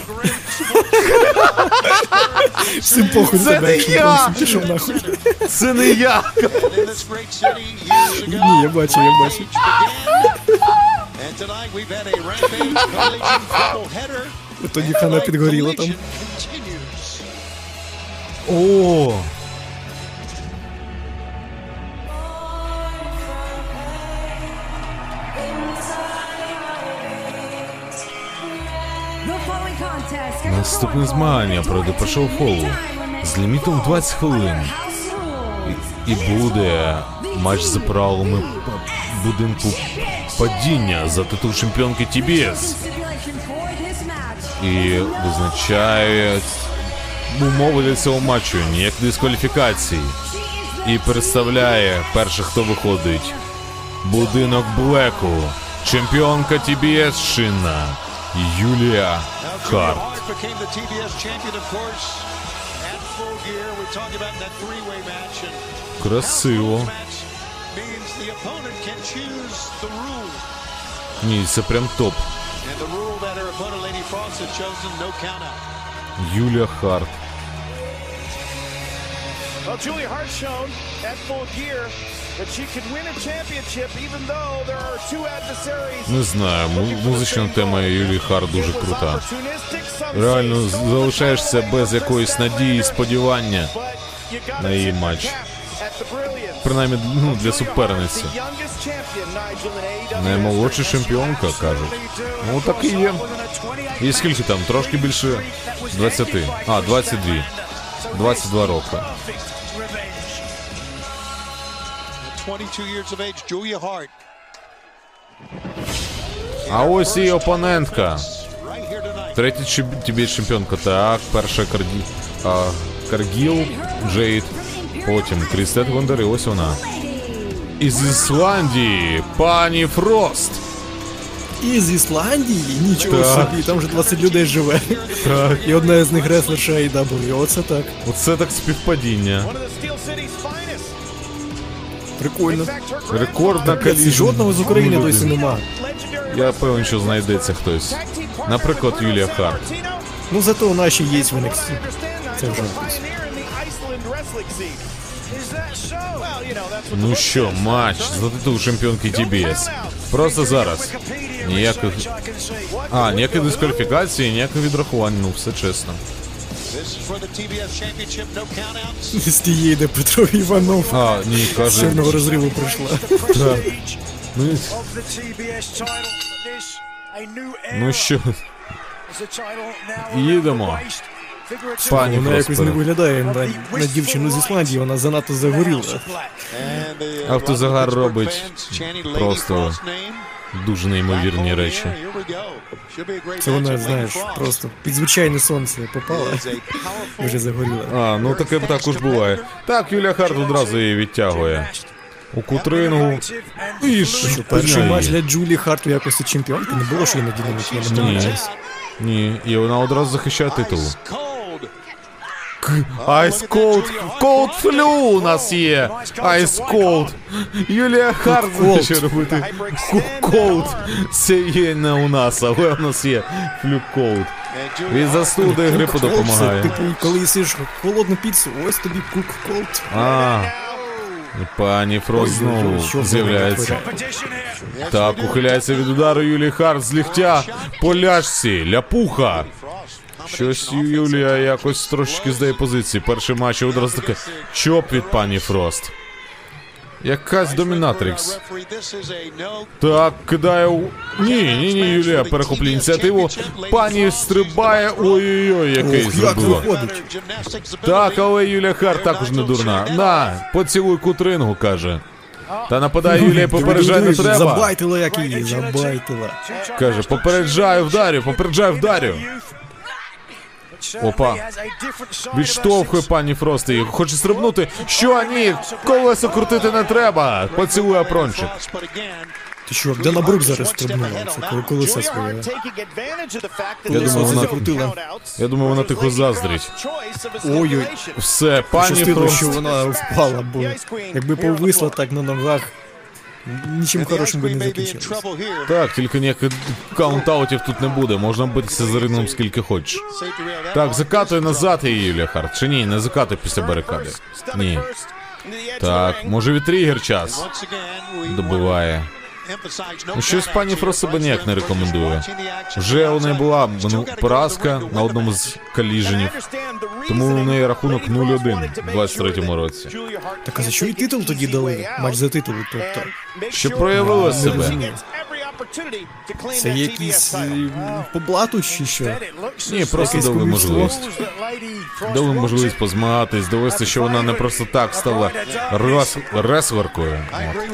Всім похуй Це не я! Це не я! Ні, я бачу, я бачу. Тоді хана підгоріла там. О! Наступне змагання пройде по шоу-фолу з лімітом 20 хвилин. І буде матч за правилами будинку падіння за титул чемпіонки TBS. І визначає умови для цього матчу, ніяк дискваліфікації. І представляє перше, хто виходить. Будинок Блеку. Чемпіонка TBS шинна Юлія Харт. Hart became the TBS champion, of course, at full gear. We talked about that three-way match, and Красиво. match means the opponent can choose the rule. Ні, це прям топ. And the rule that her opponent, Lady Frost, had chosen, no count out. Юлія Харт. Well, Julia Hart shown at full gear Не знаю, музична тема Юлії Харт дуже крута. Реально залишаєшся без якоїсь надії, і сподівання. На її матч. Принаймні, ну, для суперниці. Наймолодша чемпіонка, кажуть. Ну так і є. І скільки там? Трошки більше 20. А, 22. 22 роки. 22 years of age, Julia Hart. А ось і опонентка. Right here tonight. Третя чемп- тобі чемпіонка. Так, перша Карді... а, Каргіл, Джейд. Потім Крістет Гондер, і ось вона. Із Ісландії, пані Фрост. Із Ісландії? Нічого Так. собі, там вже 20 людей живе. Так. І одна з них реслерша AEW, оце так. Оце так співпадіння. Прикольно. Рекордна Капець. Жодного з України досі нема. Я певен, що знайдеться хтось. Наприклад, Юлія Харт. Ну зато у наші є в NXT. Це вже якось. Ну що, матч за титул чемпіонки TBS. Просто зараз. Ніяких. А, ніякої дискваліфікації, ніяких відрахувань, ну все чесно. З тієї, де Петро Іванов А, ні, з каже. чорного розриву прийшла. Ну, ну що, Їдемо. Пані Вона якось не виглядає на, на дівчину з Ісландії, вона занадто загоріла. Автозагар робить просто. Дуже неймовірні речі. Це вона, знаєш, просто під звичайне сонце попала вже загоріла. А, ну таке також буває. Так, Юлія Харт одразу її відтягує. У кутрингу. І ж, перший матч для Джулі Харт якості чемпіонки не було, що я не помиляюсь. Ні, і вона одразу захищає титул. Ice cold. Ice Cold, Cold Flu у нас є. Ice Cold. Юлія Харт Cold. хоче робити Cold. Це є не у нас, але у нас є Flu Cold. And Від застуди грипу допомагає. типу, коли їсиш холодну піцу, ось тобі кук колд. А, пані Фрост знову з'являється. Так, ухиляється від удару Юлії Харт з ліктя по ляжці, ляпуха. Щось Юлія якось трошечки здає позиції. Перший матч одразу таке чоп від пані Фрост. Якась домінатрикс. Так, кидає у. Ні, ні, ні, Юлія перехоплює ініціативу. Пані стрибає. Ой-ой-ой, який зробила. Так, але Юлія Харт також не дурна. На, поцілуй кутрингу, каже. Та нападає Юлія, попереджай не треба. Забайтила, як її, забайтила. Каже, попереджаю, вдарю, попереджаю, вдарю. Опа. Відштовхує пані Фрост її. Хоче стрибнути. Що ні? Колесо крутити не треба. Поцілуй апрончик. Ти що, Дана Брук зараз стрибнула? Це коли колеса своє. Я думаю, вона- countouts. Я думаю, вона тихо заздрить. Ой-ой. Все, пані Щастило, що вона впала, бо якби повисла так на ногах, нічим хорошим би не закінчилось. Так, тільки ніяких countout ів тут не буде. Можна битися з рингом скільки хочеш. Так, закатуй закатує назад її Юлія Чи ні, не закатуй після барикади. Ні. Так, може від тригер час. Добиває. Щось пані. Фрост себе ніяк не рекомендує. Вже у неї була ну, поразка на одному з каліженів. Тому у неї рахунок 0-1 в 23-му році. Так а за що їй титул тоді дали? Матч за титул, тобто. Що проявила себе. Це якісь е, по блату чи що? Ні, просто дали можливість. Дали можливість позмагатись, довести, що вона не просто так стала рес... реслеркою. От.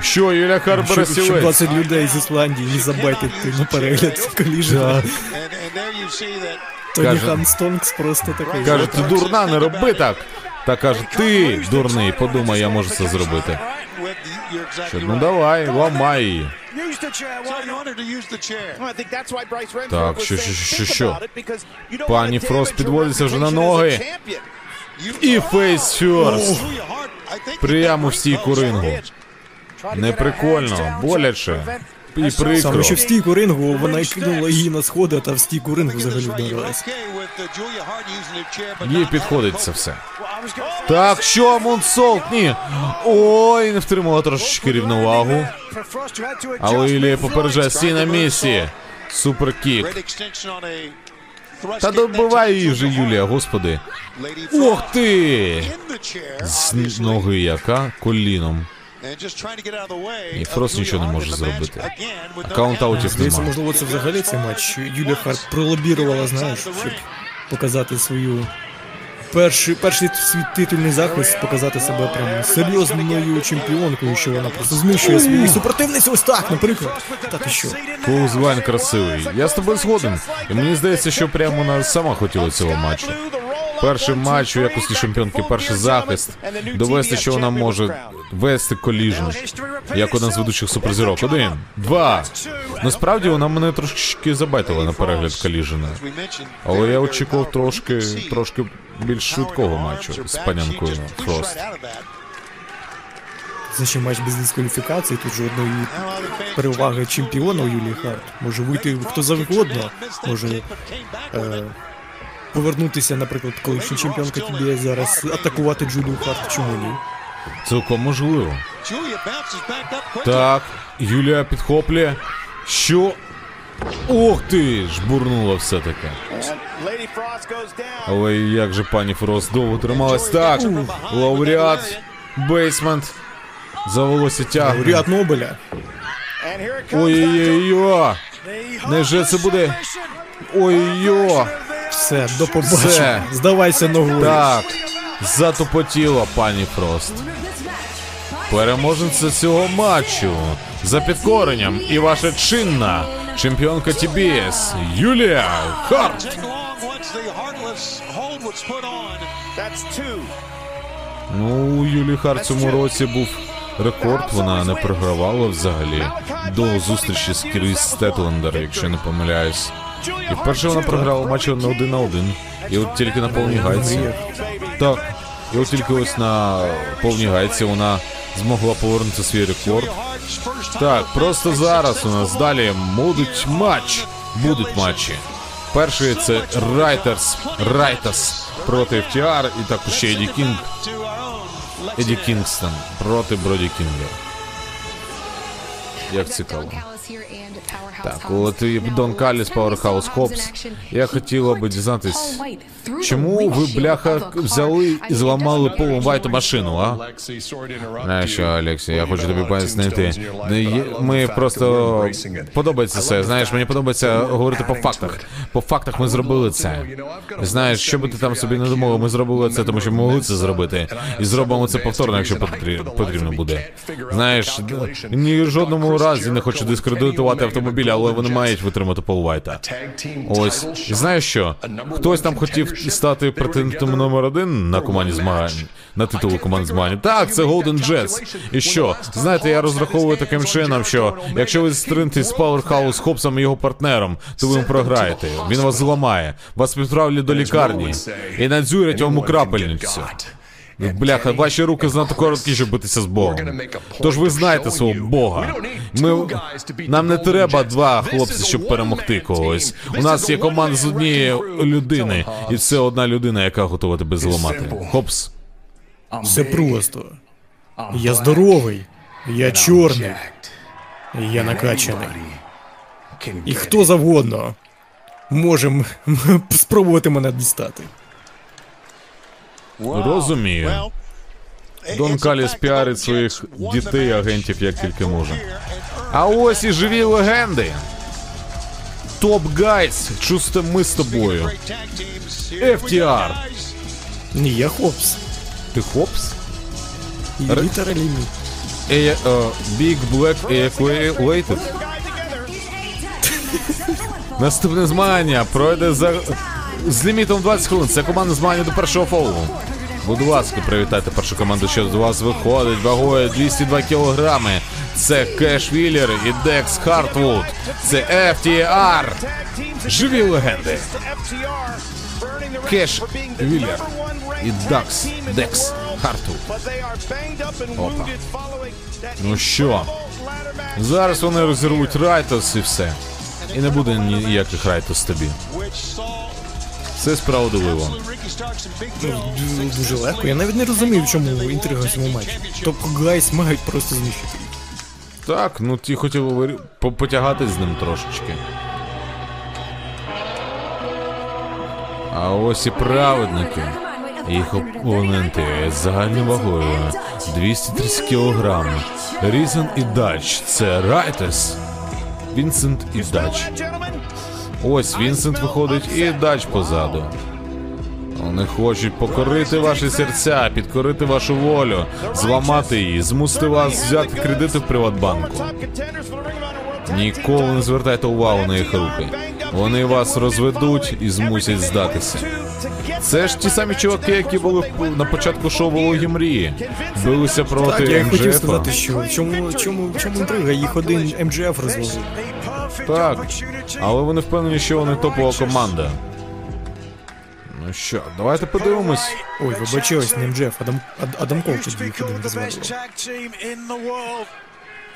Що, Юля Харт бере Щоб, щоб сілець? 20 людей з Ісландії не забайтити на перегляд see that Тоні Каже- Хан stonks просто такий. Каже, ти дурна, не роби так. Та каже, ти дурний, подумай, я можу це зробити. Що, ну давай, ламай її. Так, що, що, що, що? Пані Фрост підводиться вже на ноги. І face first. Прямо в стійку рингу. Не прикольно, боляче. і прикро. Саме що в стійку рингу вона кинула її на сходи, та в стійку рингу взагалі вдарилась. Їй підходить це все. Так, що, Мунсолт? Ні. Ой, не втримала трошечки рівновагу. Але Ілія попереджає стій на місці. Суперкік. Та добивай її вже, Юлія, господи. Ох ти! З ноги яка коліном. And just trying to get out of the way І of Фрост нічого не може зробити. Аккаунт-аутів. Здається, можливо, це взагалі цей матч. Юлія Харт пролобірувала, знаєш, щоб показати свою перший, перший свій титульний захист, показати себе прям серйозною чемпіонкою, що вона просто знищує свою супротивницю ось так, наприклад. Та ти що? Коузлайн красивий. Я з тобою згоден. І мені здається, що прямо вона сама хотіла цього матчу. Перший матч у якості чемпіонки, перший захист. Довести, що вона може вести коліжн. Як одна з ведучих суперзірок. Один, два. Насправді вона мене трошки забайтила на перегляд коліжена. Але я очікував трошки, трошки більш швидкого матчу з панянкою Фрост. Це ще матч без дискваліфікації, тут жодної переваги чемпіона у Юлії Харт. Може вийти хто завгодно. Може е. Повернутися, наприклад, колишня чемпіонка ТБС зараз атакувати Джулію Харт. Чому ні? Цілком можливо. Так, Юлія підхоплює. Що? Ох ти! Все-таки. Frost goes down. Але як же пані Фрост довго трималась? Так, лауреат, basement. За волосся тягне. Лауреат Нобеля. Ой-ой-ой. Невже це буде? Ой-ой. Все, до побачення. Все. Здавайся ногою. Так. Затопотіла пані Фрост. Переможниця цього матчу за підкоренням і ваша чинна чемпіонка ТБС Юлія Харт. Ну, у Юлії Харт цьому році був рекорд. Вона не програвала взагалі до зустрічі з Кріс Стетлендер, якщо не помиляюсь. І вперше вона програла матч на один на один. І от тільки на повній гайці. Так. І от тільки ось на повній гайці вона змогла повернути свій рекорд. Так, просто зараз у нас далі будуть матч. Будуть матчі. Перший це Righteous Righteous проти FTR і також ще Еді Кінг Еді Кінгстон проти Броді Кінга. Як цікаво. Так, от і Дон Каліс, Powerhouse Хопс. Я хотіла би дізнатись, чому ви, бляха, взяли і зламали Полом Вайту машину, а? Знаєш що, Алексій, я хочу тобі пояснити. Ми просто подобається це. Знаєш, мені подобається говорити по фактах. По фактах ми зробили це. Знаєш, що би ти там собі не думав, ми зробили це, тому що ми могли це зробити. І зробимо це повторно, якщо потрібно буде. Знаєш, ні в жодному разі не хочу дискредитувати автомобілі, але вони мають витримати Пол Вайта. Ось, і знаєш що? Хтось там хотів стати претендентом номер один на команді змагань, на титулу команди змагань. Так, це Golden Jets. І що? Знаєте, я розраховую таким чином, що якщо ви стринете з Powerhouse Хопсом і його партнером, то ви йому програєте. Він вас зламає, вас відправлять до лікарні і надзюрять вам у крапельницю. Бляха, ваші руки занадто короткі, щоб битися з Богом. Тож ви знаєте свого Бога. Ми нам не треба два хлопці, щоб перемогти когось. У нас є команда з однієї людини, і це одна людина, яка готова тебе зламати. Хопс. Все просто. Я здоровий. Я чорний. Я накачаний. І хто завгодно може спробувати мене дістати. Розумію. Дон Каліс піарить своїх Jets won the дітей, match агентів, як тільки може. А ось і живі легенди. Топ Гайс, чусто ми з тобою. FTR. Ні, я хопс. Ти Хопс? Літералі ні. Е, е, Big Black Equated. Наступне змагання пройде за з лімітом 20 хвилин. Це команда змагання до першого фолу. Будь ласка, привітайте першу команду, що з вас виходить вагою 202 кілограми. Це Кеш Віллер і Декс Хартвуд. Це FTR. Живі легенди. Кеш Віллер і Дакс Декс Хартвуд. Ну що, Зараз вони розірвуть Righteous і все. І не буде ніяких Righteous тобі. Це справедливо. Ду- Дуже легко. Я навіть не розумію, в чому інтрига в цьому матчі. Тобто Guys мають просто знищити. Так, ну ті хотіли по- потягати з ним трошечки. А ось і праведники. Їх опоненти з загальною вагою 230 кг. Різен і Дач. Це Righteous. Вінсент і Дач. Ось Вінсент виходить і Дач позаду. Вони хочуть покорити ваші серця, підкорити вашу волю, зламати її, змусити вас взяти кредити в Приватбанку. Ніколи не звертайте увагу на їх руки. Вони вас розведуть і змусять здатися. Це ж ті самі чуваки, які були на початку шоу «Вологі мрії. Билися проти Так, я хотів сказати, що чому, чому, чому інтрига? Їх один МДФ розвалив. Так, але вони впевнені, що вони топова команда. Ну що, давайте подивимось. Ой, вибачаюсь, не МДФ, Адам, Ад- Адам Кол тоді їх один.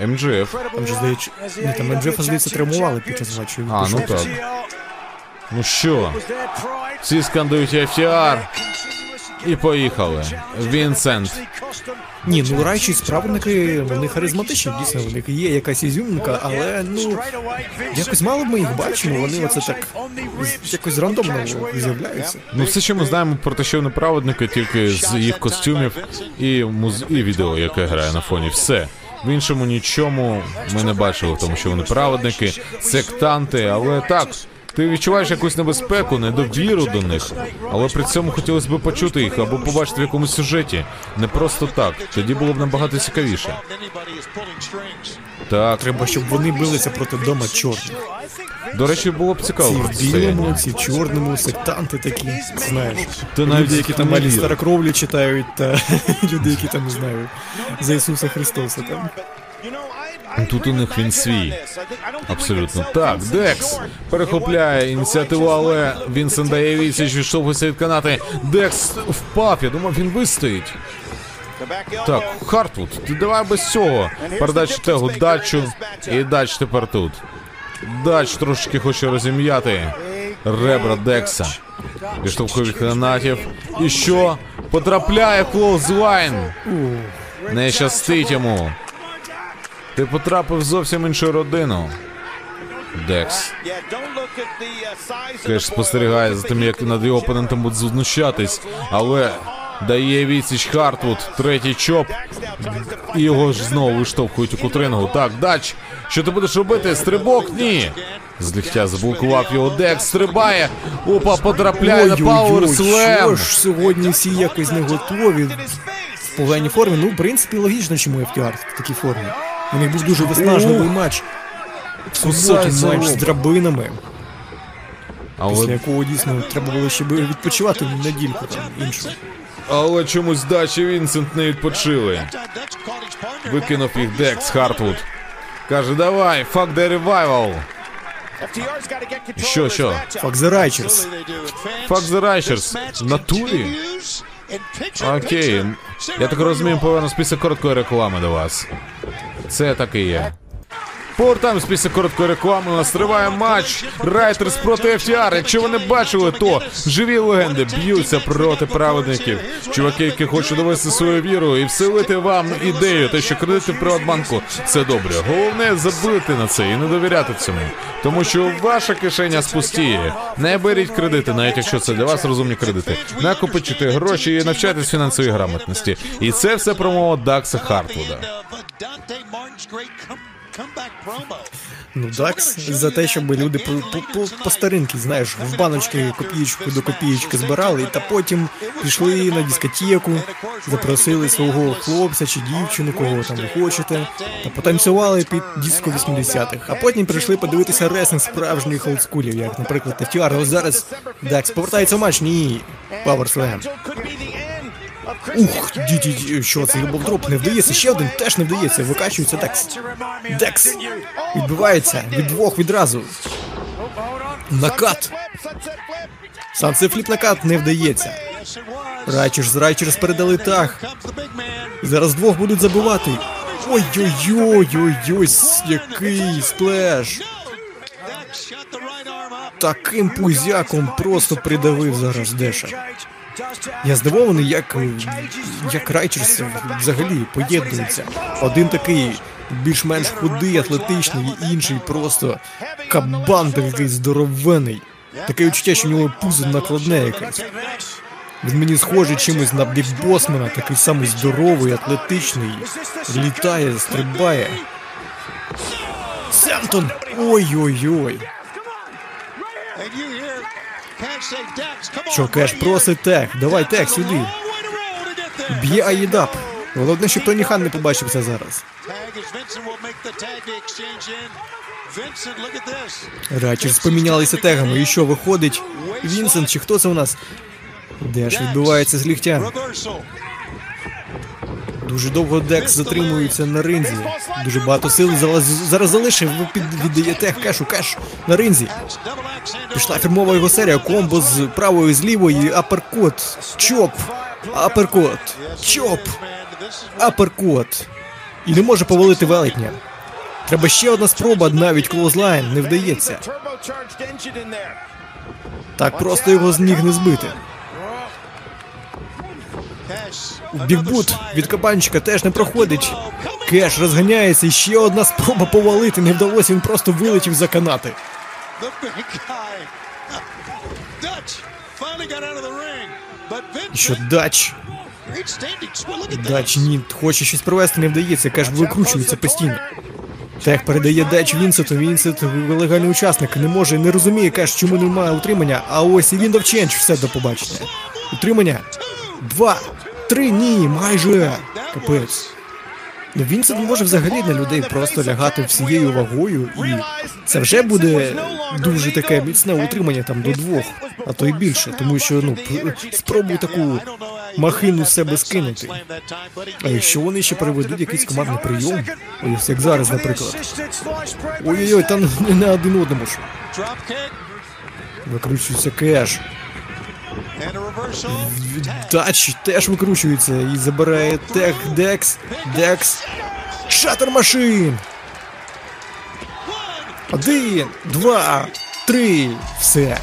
МЖФ. Там же здається, ні, там МДФ, здається, травмували під час матчу. А, ну так. Ну що, всі скандують FTR. І поїхали. Вінсент. Ні, ну райчі справники, вони харизматичні, дійсно, в них є якась ізюминка, але ну якось мало ми їх бачимо, вони оце так якось рандомно з'являються. Ну, все, що ми знаємо про те, що вони праведники, тільки з їх костюмів і муз... і відео, яке грає на фоні. Все. В іншому нічому ми не бачили, тому що вони праведники, сектанти, але так. Ти відчуваєш якусь небезпеку, недовіру до них, але при цьому хотілося б почути їх або побачити в якомусь сюжеті. Не просто так. Тоді було б набагато цікавіше. Так, Треба, щоб вони билися проти дома чорних. до речі, було б цікаво Ці в білому, ці в чорному, сектанти такі, знаєш. Ти навіть Люди, які там не малі старокровлі читають, та люди, які там не знаю, за Ісуса Христоса там. Тут у них він свій. Абсолютно так. Декс перехопляє ініціативу, але Вінсент дає відсіч, відштовхується від канати. Декс впав. Я думав, він вистоїть. Так, Хартвуд, ти давай без цього. Передач тегу дачу. І дач тепер тут. Дач трошечки хоче розім'яти. Ребра Декса. Відштовхує від канатів. І що? Потрапляє clothesline. Не щастить йому. Ти потрапив в зовсім іншу родину. Декс. Кеш спостерігає за тим, як над його опонентом будуть знущатись, але дає відсіч Хартвуд, третій chop, і його ж знову виштовхують у кутрингу. Так, дач, що ти будеш робити? Стрибок? Ні. З ліхтя заблокував його Декс, стрибає. Опа, потрапляє на Power що ж сьогодні всі якось не готові в поганій формі. Ну, в принципі, логічно, чому FTR в такій формі. У них був дуже виснажливий матч. В суботу Кусається матч з драбинами, після якого дійсно треба було ще відпочивати недільку там іншу. але чомусь Дач і Вінсент не відпочили. Викинув їх Декс Хартвуд. Каже, давай, fuck the revival. Що, що? Fuck the Righteous. Fuck the Righteous. В натурі? Окей. Я так розумію, повинен список короткої реклами до вас. Це так і є. Повертаємось після короткої реклами. У нас триває матч Righteous проти FTR. Якщо ви не бачили, то живі легенди б'ються проти праведників. Чуваки, які хочуть довести свою віру і вселити вам ідею, те, що кредити в Приватбанку це добре. Головне забити на це і не довіряти цьому. Тому що ваша кишеня спустіє. Не беріть кредити, навіть якщо це для вас розумні кредити. Накопичуйте гроші і навчайтесь фінансовій грамотності. І це все промова Дакса Хартвуда. Ну, Дакс за те, щоб люди по, по, по, старинки, знаєш, в баночки копієчку до копієчки збирали, та потім пішли на дискотеку, запросили свого хлопця чи дівчину, кого там ви хочете, та потанцювали під диско 80-х. А потім прийшли подивитися реслінг справжніх олдскулів, як, наприклад, FTR. Ось зараз Дакс повертається в матч, ні, Power Slam. Ух, ді-ді-ді, що це drop не вдається, ще один теж не вдається, викачується Декс. Декс відбивається від двох відразу. Накат. Сансе фліп накат не вдається. Райчерс з Райчерс передали man. Зараз двох будуть забивати. Ой-ой-ой-ой-ой, який сплеш. Таким пузяком просто придавив зараз Деша. Я здивований, як, як Райчерс взагалі поєднуються. Один такий більш-менш худий, атлетичний, інший просто кабан такий здоровений. Таке відчуття, що у нього пузо накладне якесь. Він мені схожий чимось на Бік Босмана, такий самий здоровий, атлетичний, літає, стрибає. Семтон! Ой-ой-ой. And you hear Cash say, Dex, come on. Що кеш просить тех, давай тех сюди. Б'є Аїдап. Головне, щоб Тоні Хан не побачив це зараз. Righteous помінялися тегами. І що виходить? Вінсент чи хто це у нас? Дач відбивається з ліктя? Дуже довго Декс затримується на ринзі. Дуже багато сил зараз, зараз залишив. Під, віддає тег Кешу, Кеш на ринзі. Пішла фірмова його серія. Комбо з правої, з лівої, аперкот, chop, аперкот, чоп, аперкот. І не може повалити велетня. Треба ще одна спроба, навіть клозлайн не вдається. Так просто його з ніг не збити. Бігбут від кабанчика теж не проходить. Кеш розганяється, і ще одна спроба повалити. Не вдалося, він просто вилетів за канати. Що дач? Дач ні, хоче щось провести, не вдається. Кеш викручується постійно. Тех передає Дач Вінсенту. Вінсент легальний учасник. Не може, не розуміє, Кеш, чому немає утримання. А ось і він довченч, все до побачення. Утримання. Два, три, ні, майже. Капець. Ну Вінсент може взагалі на людей просто лягати всією вагою, і це вже буде дуже таке міцне утримання там до двох, а то й більше, тому що ну спробуй таку махину з себе скинути. А якщо вони ще переведуть якийсь командний прийом, ось як зараз, наприклад. Ой-ой-ой, там не на один одному ж. Викручується Кеш. Дач теж викручується і забирає тег Декс. Декс. Shatter Machine. Один, два, три. Все.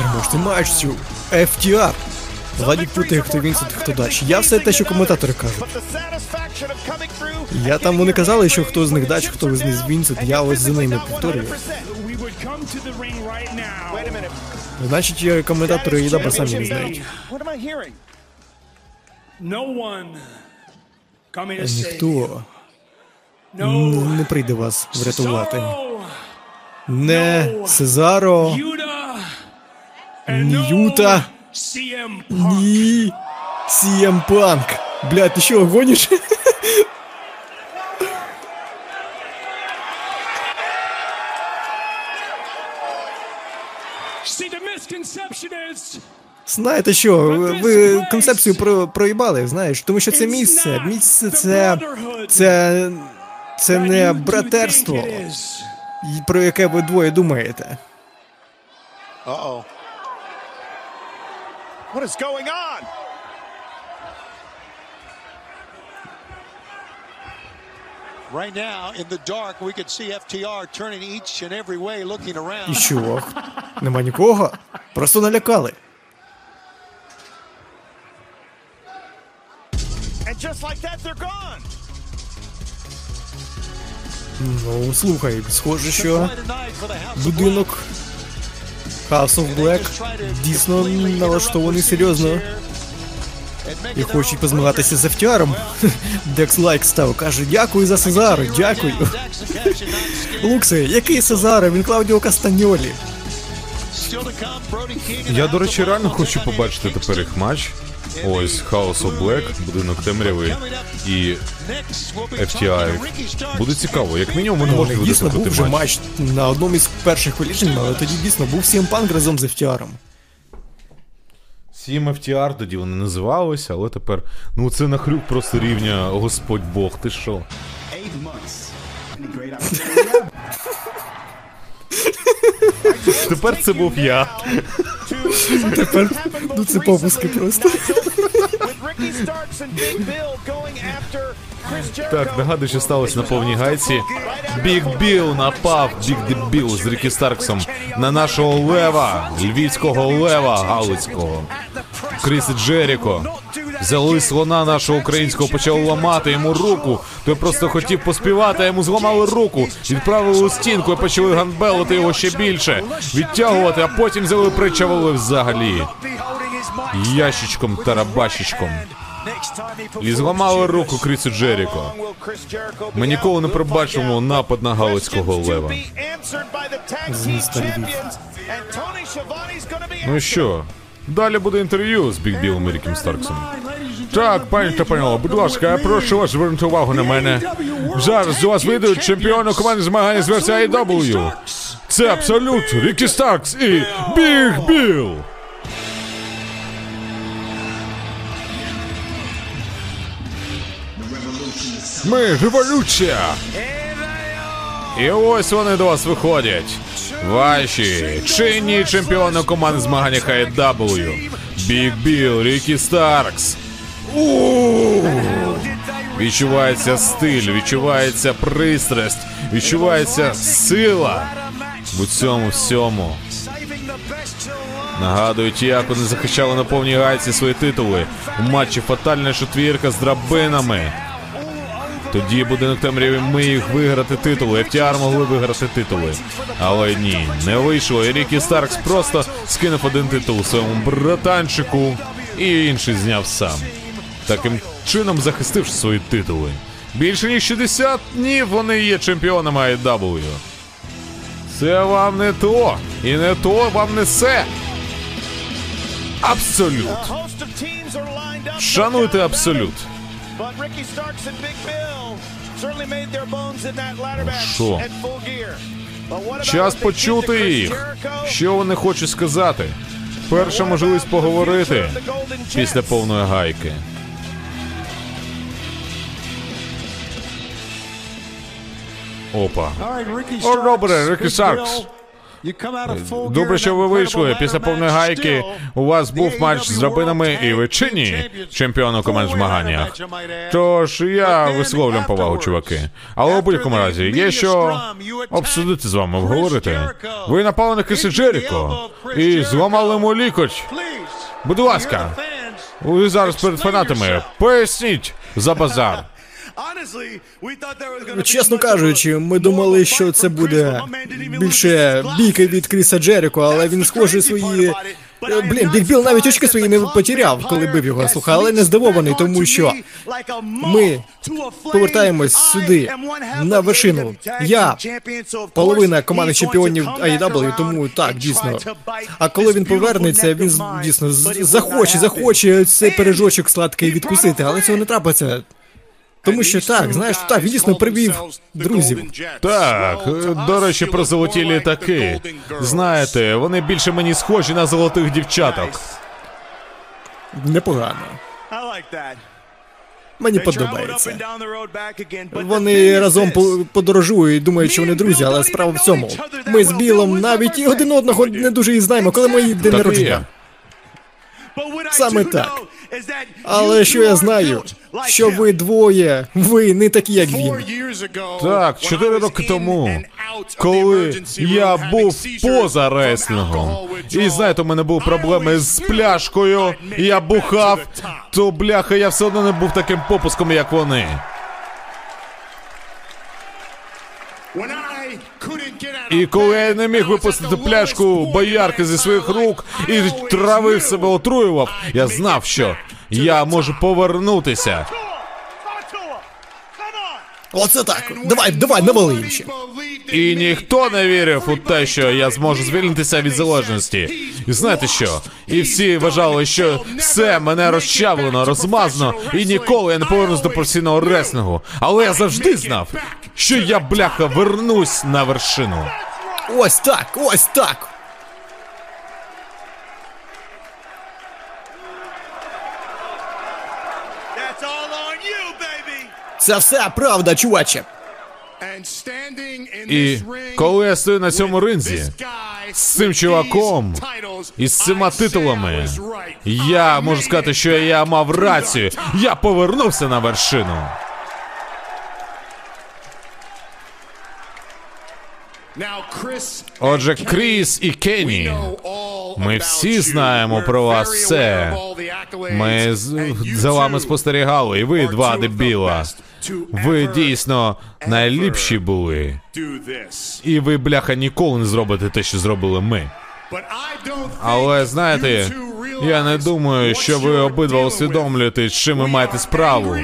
Match, Переможці. FTR. Владік Путих, хто Вінсент, хто Дач. Я все те, що коментатори кажуть. Я там вони казали, що хто з них Дач, хто з них Вінсент. Я ось за ними повторюю. We would come to the ring right now. Wait a minute. Значить, я коментатори Єдаба самі не знають. What am I hearing? No one coming to save you. Ніхто No. не прийде вас врятувати. Cesaro, Не Сезаро, Yuta, and no Юта. CM Punk. Ні. CM Punk. Блядь, ти що, гониш? Знаєте що, ви, концепцію про, проїбали, знаєш, тому що це місце. Місце це. Це. Це не братерство, про яке ви двоє думаєте. What is going on? Right now, in the dark, we could see FTR turning each and every way, looking І around. Нема нікого? Просто налякали. And just like that, they're gone. Ну, слухай, схоже, що будинок House of Black дійсно налаштований серйозно. І хочуть позмагатися з FTR-ом. Декс лайк став, каже, дякую за Сезаро, дякую. Луксе, який Сезаро? Він Клаудіо Кастаньолі. Я, до речі, реально хочу побачити тепер їх матч. Ось House of Black, будинок темряви і FTI. Буде цікаво, як мінімум вони У можуть дійсно був вже матч. матч на одному із перших коліжень, але тоді дійсно був CM Punk разом з FTR-ом. Сім FTR, тоді вони називалися, але тепер. Ну це нахрюк просто рівня Господь Бог, ти що? Тепер це був я. Тепер ну це попуски просто. Так, нагадую, що сталося на повній гайці. Біг Біл напав, Біг Дебіл з Рікі Старксом на нашого лева, львівського лева Галицького. Кріс Джеріко. Взяли слона нашого українського, почали ламати йому руку. Той просто хотів поспівати, а йому зламали руку. Відправили у стінку і почали ганбелити його ще більше. Відтягувати, а потім взяли причавили взагалі. Ящичком тарабащичком. І зламали руку Крісу Джеріко. Ми ніколи не пробачимо напад на Галицького лева. Ну що, далі буде інтерв'ю з Біг Білом і Рікім Старксом. Так, пані та панове, будь ласка, я прошу вас звернути увагу на мене. Зараз до вас вийдуть чемпіони команди змагання з версії. Це Абсолют, Рікі Старкс і Біг Біл. Ми революція! І ось вони до вас виходять. Ваші чинні чемпіони команди змагання AEW. Біг Біл, Рікі Старкс. У! Відчувається стиль, відчувається пристрасть, відчувається сила в цьому всьому. Нагадують, як вони захищали на повній гайці свої титули у матчі Фатальна четвірка з драбинами. Тоді будинок темряві міг виграти титули. FTR могли виграти титули. Але ні, не вийшло. І Рікі Старкс просто скинув один титул своєму братанчику і інший зняв сам. Таким чином захистивши свої титули. Більше ніж 60 днів вони є чемпіонами AEW. Це вам не то. І не то вам несе. Абсолют. Шануйте абсолют. But Ricky Starks and Big Bill certainly made their bones in that ladder match at full gear. But what about Час почути їх. Jericho? Що вони хочуть сказати? Перша можливість поговорити після повної гайки. Опа. О, добре, Рікі Саркс. Добре, що ви вийшли. Після повної гайки у вас був матч з драбинами, і ви чинні чемпіони команд змагання. Тож я висловлюю повагу, чуваки. Але у будь-якому разі є що обсудити з вами, обговорити. Ви напали на Криса Джеріко і зламали йому лікоть. Будь ласка, ви зараз перед фанатами. Поясніть за базар. Чесно кажучи, ми думали, що це буде більше бійки від Кріса Джеріко, але він схоже свої. Блін, Біг Біл навіть очки свої не потеряв, коли бив його. Слухай, але не здивований, тому що ми повертаємось сюди на вершину. Я половина команди чемпіонів AEW, тому так, дійсно. А коли він повернеться, він дійсно захоче, захоче цей пиріжочок сладкий відкусити, але цього не трапиться. Тому що так, знаєш, так, він дійсно привів друзів. Так, до речі, про золоті літаки. Знаєте, вони більше мені схожі на золотих дівчаток. Непогано. Мені подобається. Вони разом по- подорожують, думають, що вони друзі, але справа в цьому. Ми з Білом навіть і один одного не дуже і знаємо, коли мої день народження. Саме так. Але що я знаю? Що ви двоє, ви не такі, як він. Так, чотири роки тому, коли я був поза реслінгом, і знаєте, у мене були проблеми з пляшкою, і я бухав, то бляха, я все одно не був таким попуском, як вони. І коли я не міг випустити пляшку боярки зі своїх рук і травив себе отруював, я знав, що я можу повернутися. Оце так. Давай, давай, навали інші. І ніхто не вірив у те, що я зможу звільнитися від залежності. І знаєте що? І всі вважали, що все мене розчавлено, розмазано, і ніколи я не повернусь до професійного реслінгу. Але я завжди знав, що я бляха вернусь на вершину. Ось так, ось так. Це все правда, чуваче. І коли я стою на цьому ринзі з цим чуваком і з цими титулами, я можу сказати, що я мав рацію. Я повернувся на вершину. Now, Chris Отже, Кріс і Кенні, ми всі знаємо про вас все. Ми з- за вами спостерігали, і ви два дебіла. Ви дійсно найліпші були. І ви, бляха, ніколи не зробите те, що зробили ми. Але знаєте, я не думаю, що ви обидва усвідомлюєте, з чим ви маєте справу.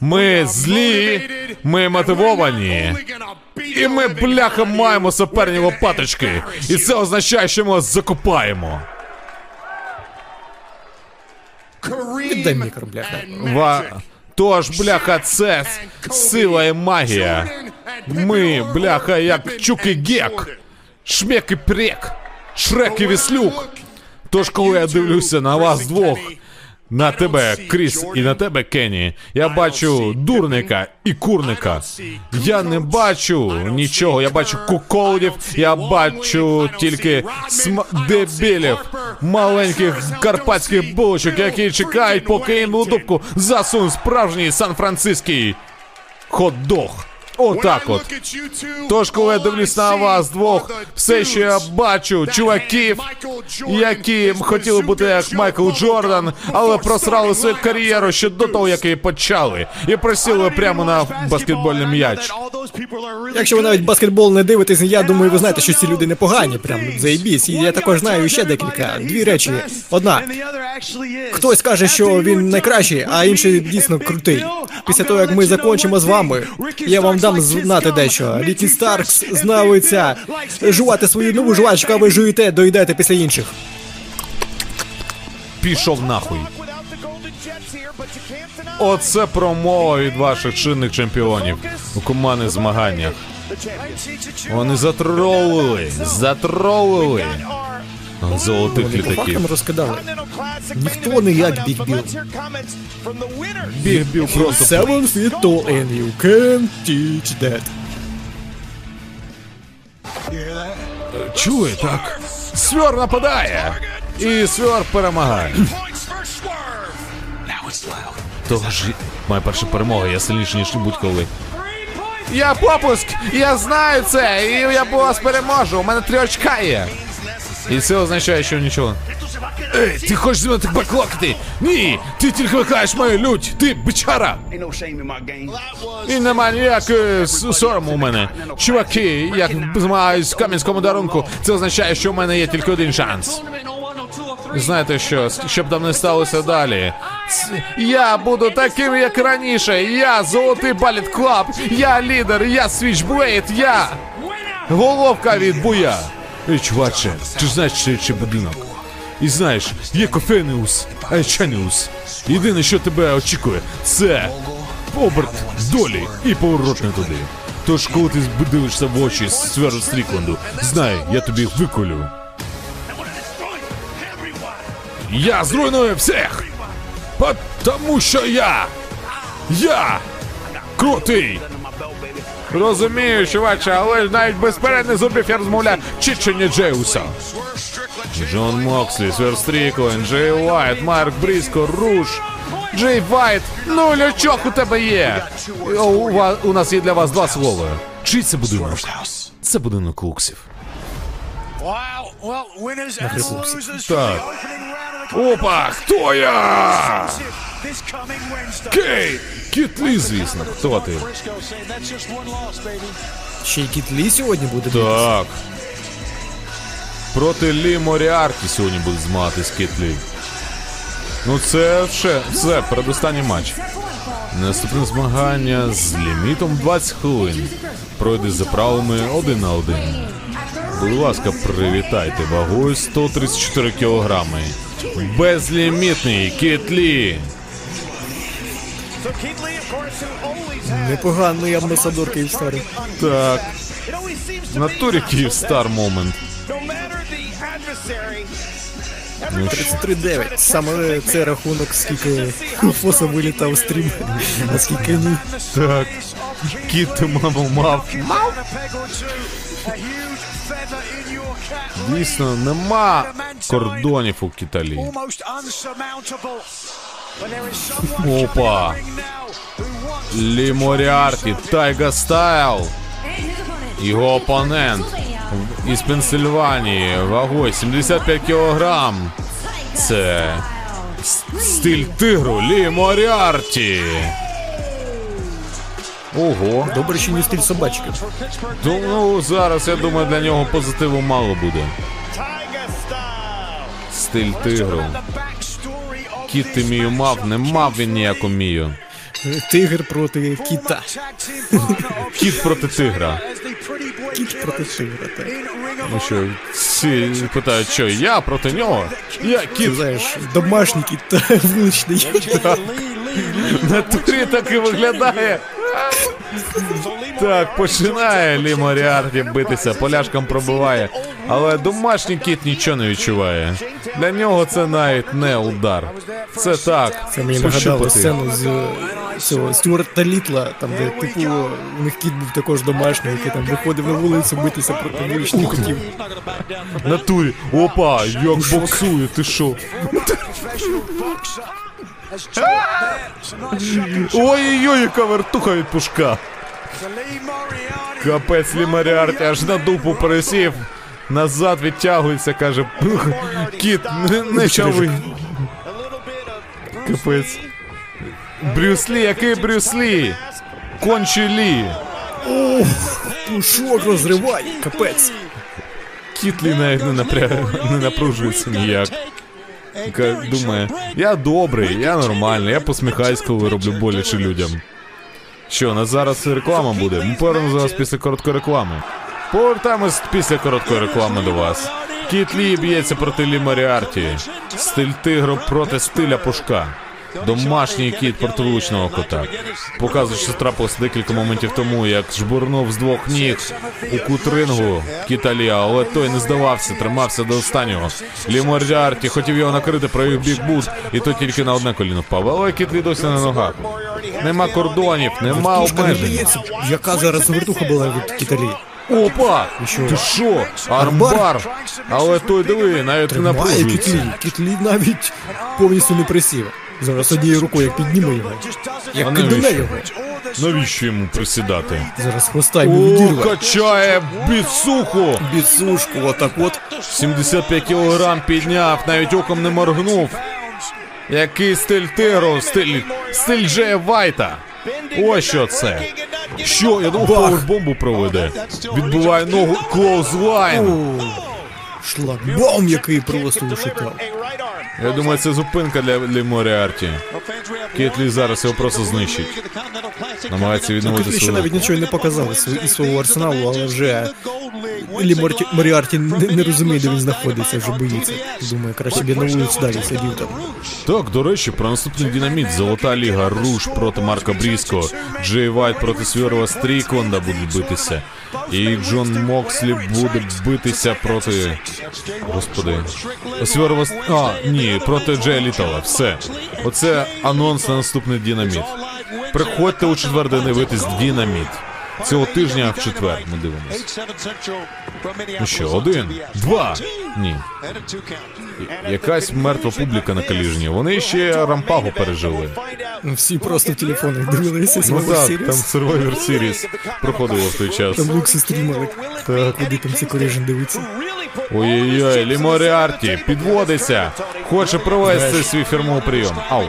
Ми злі, ми мотивовані. І ми, бляха, маємо суперні лопаточки. І це означає, що ми вас закопаємо. Віддай мікро, бляха. Ва... Тож, бляха, це сила і магія. Ми, бляха, як чук і гек. Шмек і прек. Шрек і віслюк. Тож, коли я дивлюся на вас двох, на тебе, Кріс, і на тебе, Кенні, я бачу дурника і курника. Я не бачу нічого. Я бачу куколдів, я бачу тільки см... дебілів, маленьких карпатських булочок, які чекають, поки їм у дубку засунуть справжній сан-франциский хот-дог. Отак от. Тож, коли я дивлюсь на вас двох, все, що я бачу, чуваків, які хотіли бути як Майкл Джордан, але просрали свою кар'єру ще до того, як її почали, і просіли прямо на баскетбольний м'яч. Якщо ви навіть баскетбол не дивитесь, я думаю, ви знаєте, що ці люди непогані, прям заєбісь. І я також знаю ще декілька. Дві речі. Одна. Хтось каже, що він найкращий, а інший дійсно крутий. Після того, як ми закончимо з вами, я вам дам знати дещо. Рікі Старкс знавиться жувати свою нову жвачку, а ви жуєте, доїдаєте після інших. Пішов нахуй. Оце промова від ваших чинних чемпіонів у командних змаганнях. Вони затролили, затролили золотих літаків. розкидали. Ніхто не як Біг Біл. Біг біл просто Seven feet tall and you can't teach that. чує так. Свер нападає. І Свер перемагає. Тож моя перша перемога, я сильніший, ніж будь-коли. Я попуск! Я знаю це! І я вас переможу! У мене три очка є! І це означає, що нічого. Ей, ти хочеш мною так баклокати? Ні! Ти тільки викликаєш мою лють! Ти бичара! І нема ніякої сорому у мене. Чуваки, як змагаюсь в кам'янському дарунку, це означає, що у мене є тільки один шанс. Знаєте що, щоб там не сталося далі. Я буду таким, як раніше. Я золотий Bullet Club, я лідер, я Switchblade, я головка від буя. Ей, чуваче, ти ж знаєш, що чий будинок. І знаєш, є кофеніус, а є чаніус. Єдине, що тебе очікує, це оберт долі і поворот не туди. Тож, коли ти дивишся в очі Сверу Стрікленду, знай, я тобі їх виколю. Я зруйную всіх! Тому що я! Я! Крутий! Розумію, чуваче, але навіть без передних зубів я розмовляю Чичені Джеуса. Джон Мокслі, Свер Стріклен, Джей Уайт, Марк Бріско, Руш, Джей Вайт. Ну, лючок у тебе є. О, У, ва- у нас є для вас два слова. Чий це будинок? Це будинок Луксів. From Так. Опа, хто я? Кей! Кіт Лі, звісно. Хто ти? Ще й Кіт Лі сьогодні буде. Так. Проти Лі Моріарті сьогодні будуть змагатись Кіт Лі. Ну це ще це передостанній матч. Наступне змагання з лімітом 20 хвилин. Пройде за правилами один на один. Будь ласка, привітайте вагою 134 кілограми. Безлімітний Кіт Лі. Непоганий амбасадор Київстари. Так, в натурі Київстар момент. everybody 33-9. Саме це рахунок, скільки Фоса вилітав стрім, а скільки ні. Так. Кіт маму мав. Дійсно, нема кордонів у Кіталі. Опа. Лі Моріарті, Тайга Стайл. Його опонент із Пенсильванії вагою 75 кілограм. Це стиль тигру Лі Моріарті. Ого. Добре, що не стиль собачки. Ну, зараз я думаю, для нього позитиву мало буде. Стиль тигру. Кіт ти мію мав, не мав він ніяку мію. Тигр проти кіта. Кіт проти тигра. Кіт проти тигра, так. Ну що, всі питають, що я проти нього? Я кіт. знаєш, домашній кіт та вуличний. В натурі так і виглядає. Так, починає Лі Моріарті битися, поляшком пробиває. Але домашній кіт нічого не відчуває. Для нього це навіть не удар. Це так. Це мені нагадало сцену з е, цього Стюарта Літла, там де типу у них кіт був також домашній, який там виходив на вулицю битися проти вуличних котів. Натурі. Опа, як боксує, ти що? shocking Ой-ой-ой, яка вертуха від пушка. Капець Лі Моріарті аж на дупу пересів. Назад відтягується, каже, «Пух, кіт, не, не чави. A little bit of Капець. Брюс Лі, який Брюс Лі? Кончі Лі. Пушок розривай, капець. Кіт Лі навіть не, напря... не напружується ніяк. Думає, я добрий, я нормальний, я посміхаюсь, коли роблю боляче людям. Що, у нас зараз реклама буде? Ми повернемо зараз після короткої реклами. Повертаємось після короткої реклами до вас. Кіт Лі б'ється проти Лі Моріарті. Стиль тигру проти стиля пушка. Домашній кіт проти вуличного кота. Показує, що трапилось декілька моментів тому, як жбурнув з двох ніг у кут рингу кіта Лі, але той не здавався, тримався до останнього. Лі Моріарті хотів його накрити, провів бік-бут, і той тільки на одне коліно впав. Але кіт Лі досі на ногах. Нема кордонів, нема обмежень. Яка зараз вертуха була від кіталі? Опа! що? Ти що? Армбар! Але той диви, навіть не Має напружується. кітлі. Кітлі навіть повністю не присів. Зараз однією рукою як підніме його. Як А кидане навіщо? його. Навіщо йому присідати? Зараз хвоста йому О, відірве. качає біцуху! Біцушку, отак от. 75 кілограм підняв, навіть оком не моргнув. Який стиль тигру, стиль, стиль Джея Вайта. Ось що це. Що, я думав, powerbomb у проведе. Відбиває ногу clothesline. Шлагбаум, який просто ушитав. Я думаю, це зупинка для, для Моріарті. Кіт Лі зараз його просто знищить. Намагається відновити Кіт Лі ще свою. навіть нічого не показав із свого- із свого арсеналу, але вже Лі Морті- Моріарті не, не розуміє, де він знаходиться, вже боїться. Думає, краще б я на вулиці далі сидів там. Так, до речі, про наступний динаміт. Золота ліга, Руш проти Марка Бріско, Джей Вайт проти Свірва Стрікленда будуть битися. І Джон Мокслі буде битися проти. Господи. Свірва... А, ні, проти Джея Летала. Все. Оце анонс на наступний дінаміт. Приходьте у четвер дивитись дінаміт. Цього тижня в четвер ми дивимось. Ну що, один, два. Ні. Якась мертва публіка на каліжні. Вони ще рампагу пережили. Ну, Всі просто в телефонах дивилися Ну так, там. Survivor Series проходило в той час. Там люкси стрімили. Так, куди там ці коріжен дивиться. Ой-ой-ой, Лі Моріарті підводиться. Хоче провести свій фірмовий прийом. Ау.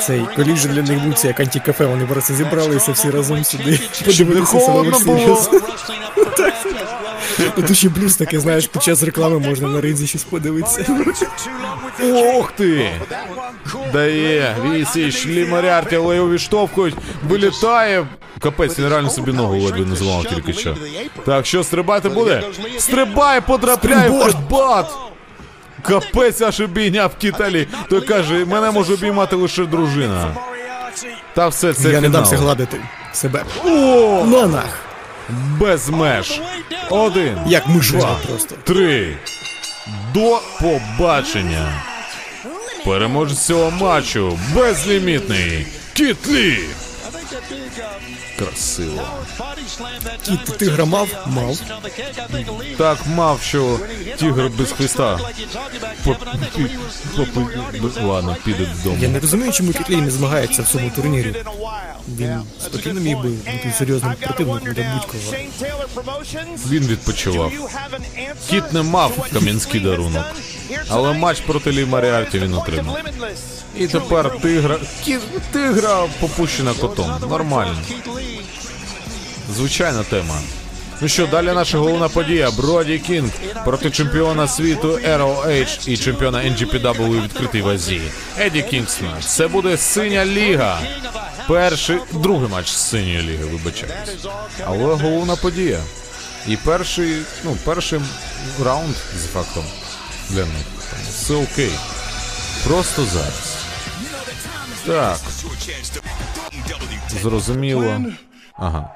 Цей коліжен для них був це як антикафе, вони просто зібралися всі разом сюди. Щоб не Подивилися холодно було. Тут ще таке, знаєш, під час реклами можна на ринзі щось подивитися. Ох ти! Дає, вісіч, Лі Моріарті, але його відштовхують, вилітає. Капець, він реально собі ногу ледве не зламав тільки що. Так, що стрибати буде? Стрибай, потрапляє в Спринтборд! Капець аж обійняв кіталі. Той каже, мене може обіймати лише дружина. Та все, це Я не дамся гладити себе. О, На нах! Без меж. Один, Як ми Два. просто. три. До побачення. Переможець цього матчу безлімітний Кітлі. Красиво. Кіт тигра мав? Мав. Так мав, що тігр без хвіста. По- по- по- Ладно, піде Я не розумію, чому Кітлій не змагається в цьому турнірі. Він спокійно міг би бути серйозним противником для будь-кого. Він відпочивав. Кіт не мав кам'янський дарунок. Але матч проти Лі Маріарті він отримав. І тепер тигра. Тигра попущена котом. Нормально. Звичайна тема. Ну що, далі наша головна подія. Броді Кінг проти чемпіона світу ROH і чемпіона NGPW у відкритій вазі. Еді Кінгсман. Це буде синя ліга. Перший, другий матч синьої ліги, вибачаюсь. Але головна подія. І перший, ну, перший раунд з фактом для них. Все окей. Просто зараз. Так. Зрозуміло. Ага.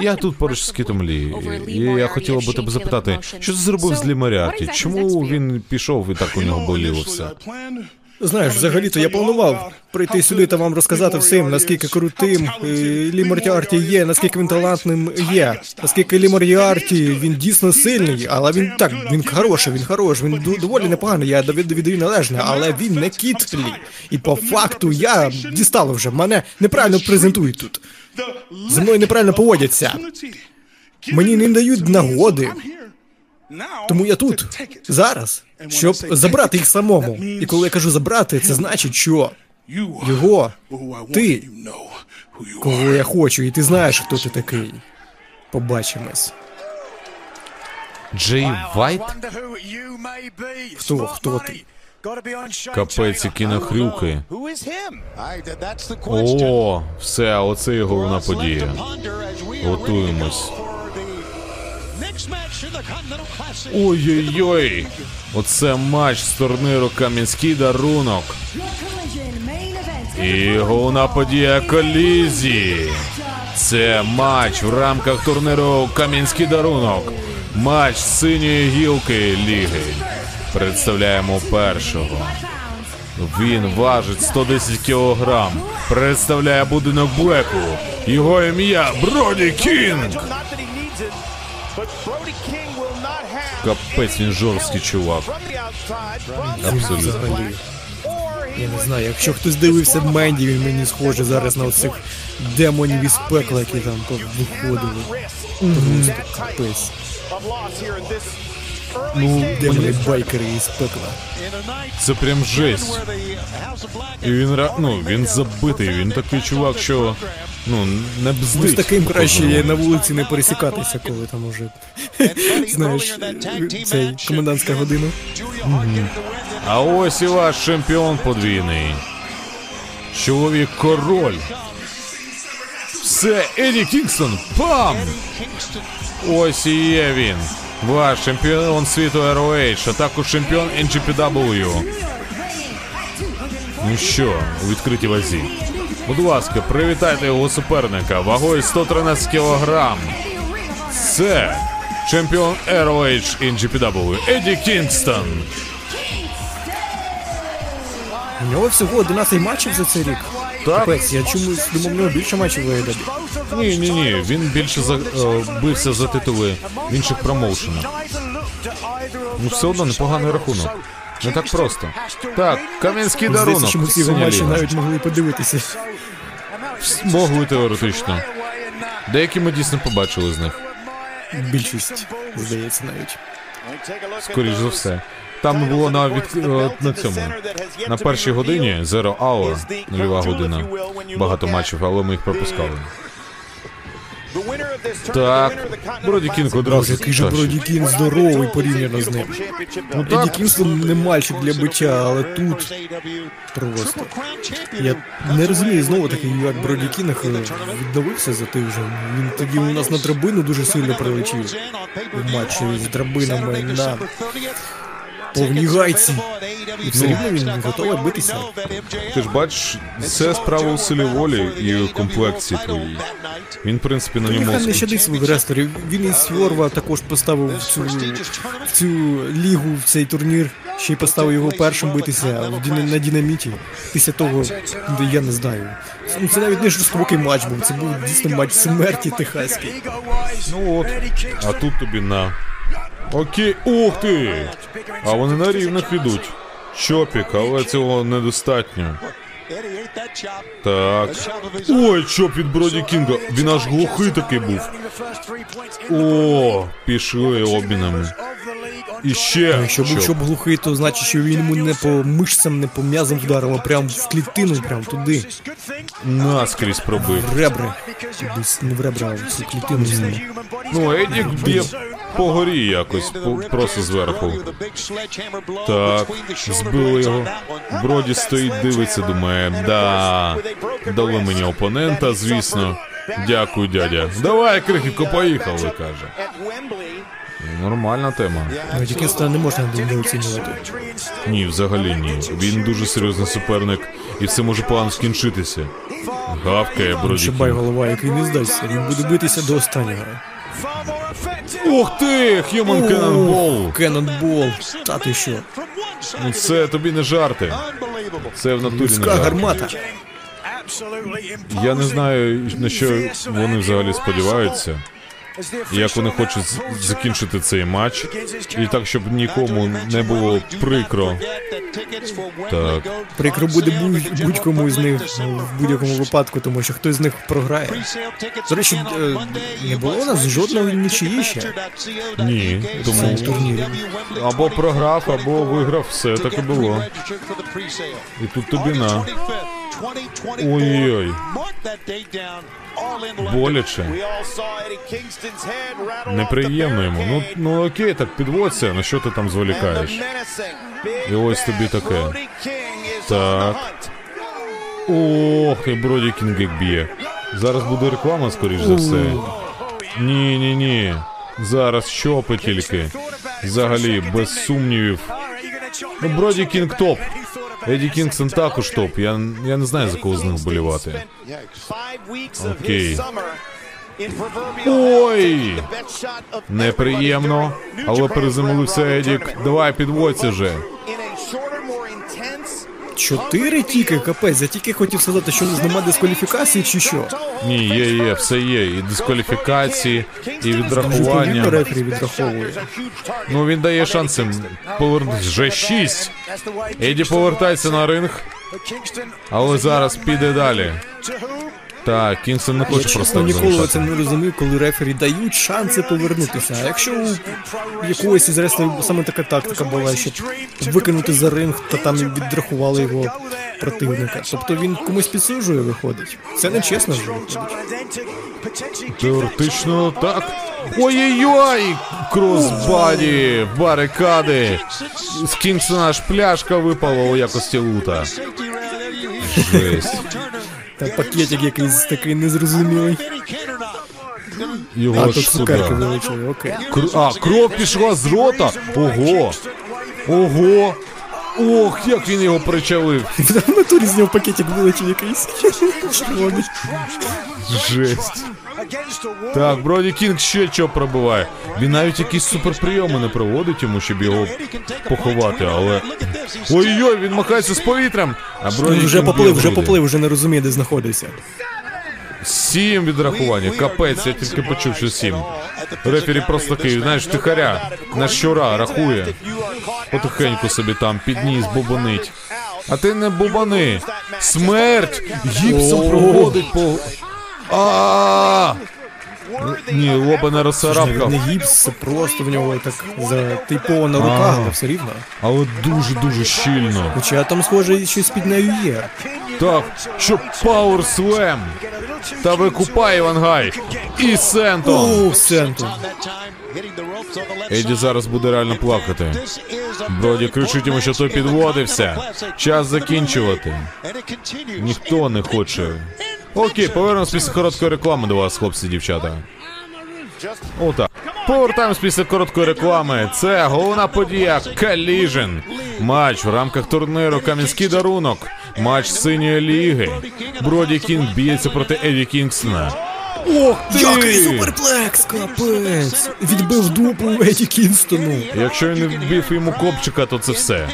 Я тут поруч з Кітом Лі. І я хотіла би тебе запитати, що ти зробив з Лі Моріарті? Чому він пішов і так у нього боліло все? Знаєш, взагалі-то я планував прийти сюди та вам розказати всім, наскільки крутим е, Лі Моріарті є, наскільки він талантним є, наскільки Лі Моріарті він дійсно сильний, але він так, він хороший, він хороший, він доволі непоганий, я віддаю належне, але він не кіт Лі. І по факту я дістало вже, мене неправильно презентують тут. Зі мною неправильно поводяться. Мені не дають нагоди. Тому я тут зараз, щоб забрати їх самому. І коли я кажу забрати, це значить, що його, ти, кого я хочу, і ти знаєш, хто ти такий. Побачимось. Джей Вайт? Хто, хто ти? Капець, які нахрюки. О, все, оце є головна подія. Готуємось. Ой-ой-ой! Оце матч з турниру Кам'янський дарунок. І головна подія колізії. Це матч в рамках турниру Кам'янський дарунок. Матч синьої гілки ліги. Представляємо першого. Він важить 110 кілограм. Представляє будинок Блеку. Його ім'я Броді Кінг. Капець, він жорсткий чувак. Абсолютно. Я не знаю, якщо хтось дивився Менді, він мені схоже зараз на оцих демонів із пекла, які там виходили. Капець. Ну, демони байкери із пекла. Це прям жесть. І він ра- ну, він забитий, він такий чувак, що ну не бздить. Ну, з таким краще кожного. на вулиці не пересікатися, коли там уже знаєш цей комендантська година. А ось і ваш чемпіон подвійний. Чоловік король. Все, Еді Кінгстон, пам! Ось і є він. Ваш чемпіон світу ROH, а також чемпіон NGPW. Ну що, у відкритій вазі. Будь ласка, привітайте його суперника вагою 113 кг. Це чемпіон ROH NGPW Еді Кінгстон. У нього всього 11 матчів за цей рік. Так. Капець, я чомусь думав, нього більше матчів в AEW. Ні, ні, ні, він більше за, е, бився за титули в інших промоушенах. Ну все одно непоганий рахунок. Не так просто. Так, кам'янський дарунок. ці його Синя матчі ліга. навіть могли подивитися. Могли теоретично. Деякі ми дійсно побачили з них. Більшість, здається, навіть. Скоріш за все. Там було на від... е, на цьому. На першій годині Zero Hour, нульова година. Багато матчів, але ми їх пропускали. Так, Броді Кінг одразу. Який же. Броді Кінг здоровий порівняно з ним. Ну Еді так, Кінгстон не мальчик для биття, але тут просто. Я не розумію знову таки, як Броді Кінг віддавився за тиждень. Він тоді у нас на драбину дуже сильно прилетів. В матчі з драбинами на повній гайці. І все рівно він готовий битися. ти ж бачиш, це справа у силі волі і у комплекції твоїй. Він, в принципі, на ньому. Нехай не щадить своїх ресторів. Він із Сьорва також поставив в цю, в цю лігу, в цей турнір ще й поставив його першим битися в на динаміті. Після того, де я не знаю. Ну, Це навіть не жорстокий матч був, це був дійсно матч смерті техаський. Ну от. А тут тобі на. Окей. Ух ти! А вони на рівних ідуть. Чопік, але цього недостатньо. Так. Ой, чоп від Броді Кінга. Він аж глухий такий був. О, пішли обмінами. І ще. Якщо був чоп. глухий, то значить, що він йому не по мишцям, не по м'язам вдарив, а прям в клітину, прям туди. Наскрізь пробив. В ребра. Десь не в ребра, а в цю клітину знову. Ну, Едік б'є по горі якось, по- просто зверху. Так, збили його. Броді стоїть, дивиться, думає, да, дали мені опонента, звісно. Дякую, дядя. Давай, крихітко, поїхали, каже. Нормальна тема. Ну, Дікінстона не можна недооцінювати. Ні, взагалі ні. Він дуже серйозний суперник, і все може погано скінчитися. Гавкає Броді Шибай голова, який не здасться. Він буде битися до останнього. Ух ти! Human Cannonball! Кеннонбол. Та ти що? Ну це тобі не жарти. Це в натурі не жарти. гармата. Я не знаю, на що вони взагалі сподіваються. Як вони хочуть закінчити цей матч, і так, щоб нікому не було прикро. Так. Прикро буде будь- будь-кому з них ну, в будь-якому випадку, тому що хтось з них програє. До речі, е, не було у нас жодної нічиї ще. Ні, тому або програв, або виграв, все так і було. І тут тобі на. Ой-ой-ой. Боляче. Неприємно йому. Ну, ну окей, так підводься, на що ти там зволікаєш? І ось тобі таке. Так. Ох, ти Броді Кінг як б'є. Зараз буде реклама, скоріш за все. Ні, ні, ні. Зараз чопи тільки. Взагалі, без сумнівів. Ну, Броді Кінг топ. Еді Кінгсон також топ. Я, я не знаю, за кого з них вболівати. Окей. Ой! Неприємно, але приземлився Едік. Давай, підводься вже. Чотири тільки, капець. Я тільки хотів сказати, що нема дискваліфікації чи що. Ні, є, є, все є. І дискваліфікації, і відрахування. рефері відраховує. Ну він дає шанси повернутися. Вже шість. Еді повертається на ринг, але зараз піде далі. Так, Кінгсон не хоче чесно просто так ніколи це не розумів, коли рефері дають шанси повернутися. А якщо у якогось із рестлерів саме така тактика була, щоб викинути за ринг, та там відрахували його противника. Тобто він комусь підсуджує, виходить. Це не чесно ж виходить. Теоретично так. Ой-ой-ой! Кросбаді, барикади. З Кінгсона аж пляшка випала у якості лута. Жесть. Та пакетик якийсь такий незрозумілий. Його цукерки вилучили, окей. Кр- А, кров пішла з рота. Ого. Ого. Ох, як він його причалив. В натурі з нього пакетик вилучив якийсь. Червоний. Жесть. Так, Броді Кінг ще що пробиває. Він навіть якісь суперприйоми не проводить йому, щоб його поховати, але. Ой-ой, він махається з повітрям. А вже поплив, вже поплив, вже не розуміє, де знаходиться. Сім відрахування. Капець, я тільки почув, що сім. Рефері просто такий, знаєш, тихаря, на щура рахує. Потихеньку собі там підніс, бубонить. А ти не бубани. Смерть! Гіпсом проводить по. А! Ні, лоба не розцарапкав. не гіпс, просто в нього так затейпована рука, але все рівно. Але дуже-дуже щільно. Хоча там, схоже, щось під нею є. Так, що Power Slam. Та викупає Івангай. І Сентон. Ух, Сентон. Еді зараз буде реально плакати. Броді кричить йому, що той підводився. Час закінчувати. Ніхто не хоче. Окей, повернемось після короткої реклами до вас, хлопці, дівчата. Отак. Повертаємось після короткої реклами. Це головна подія Collision. Матч в рамках турніру Кам'янський дарунок. Матч синьої ліги. Броді Кінг б'ється проти Еді Кінгсона. Ох ти! Який суперплекс, капець! Відбив дупу Еді Кінстону. Якщо він не вбив йому копчика, то це все.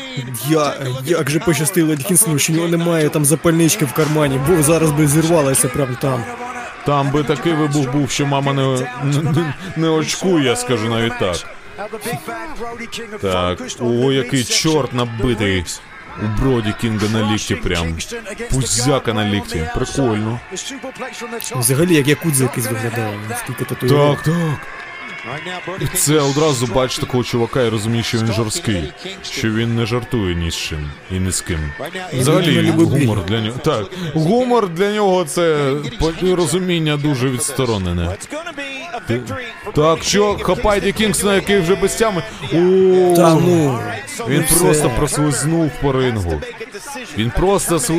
Я, як же пощастило Еді Кінстону, що нього немає там запальнички в кармані, бо зараз би зірвалася прямо там. Там би такий вибух був, що мама не, не, не очкує, я скажу навіть так. Так, о, який чорт набитий. У Броді Кінга на лікті прям. Пузяка на лікті. Прикольно. Взагалі, як якудза якийсь виглядає, наскільки татуїровок. Так, так. І це одразу бачиш такого чувака і розумієш, що він жорсткий. Що він не жартує ні з чим і ні з ким. Взагалі, гумор для нього. Так, гумор для нього це розуміння дуже відсторонене. For Так, що хапайте Кінгсона, який вже без тями. О, Та ну, він все. просто прослизнув по рингу. Він просто сл...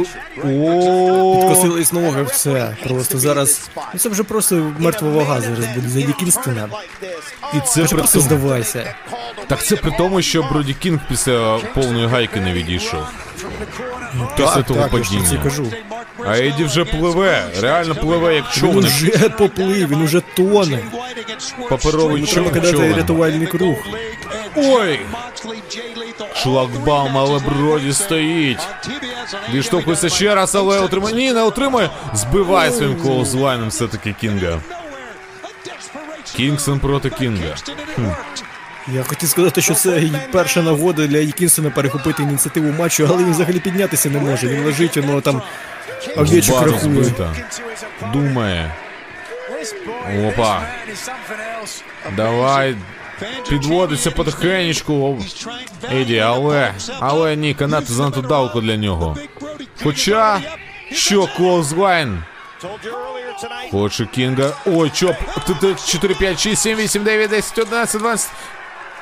О, ноги, все. Просто зараз. Ну це вже просто мертва вага зараз буде за Дікінстона. І це при просто здавайся. Так це при тому, що Броді Кінг після повної гайки не відійшов. Після Так, того так, я ж падіння. кажу. А Еді вже пливе, реально пливе як Він човник. уже поплив, він уже тоне. Паперовий Йому треба кидати рятувальний круг. Ой! Шлагбаум, але Броді стоїть. Відштовхується ще раз, але отримає. Ні, не отримає. Збиває своїм колозвайном все-таки Кінга. Кінгсон проти Кінга. Я хотів сказати, що це перша нагода для Еді перехопити ініціативу матчу, але він взагалі піднятися не може. Він лежить, воно там овечок рахує. збита. Думає. Опа. Давай. Підводиться потихенечку. Еді, але. Але ні, канати занадто далеко для нього. Хоча. Що, Клоузлайн? Tonight. Хоче Кінга. Ой, чоп. Т- 4, 5, 6, 7, 8, 9, 10, 11, 12.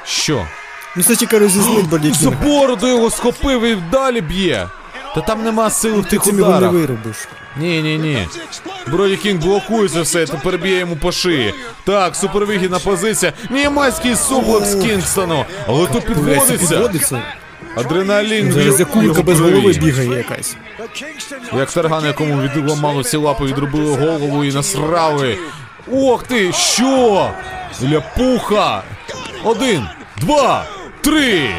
Що? Ну це тільки розізлить Броді За бороду його схопив і далі б'є. Та там нема сили в Ти тих цим його не ударах. виробиш. Ні, ні, ні. Броді Кінг блокує це все, тепер б'є йому по шиї. Так, супервигідна позиція. Німецький суплекс Кінгстону. Але тут підводиться. підводиться. Адреналін Зараз в як кулька його без голови бігає якась. Як тарган, якому відламало всі лапи, відробили голову і насрали. Ох ти, що? Ляпуха. Один, два, три.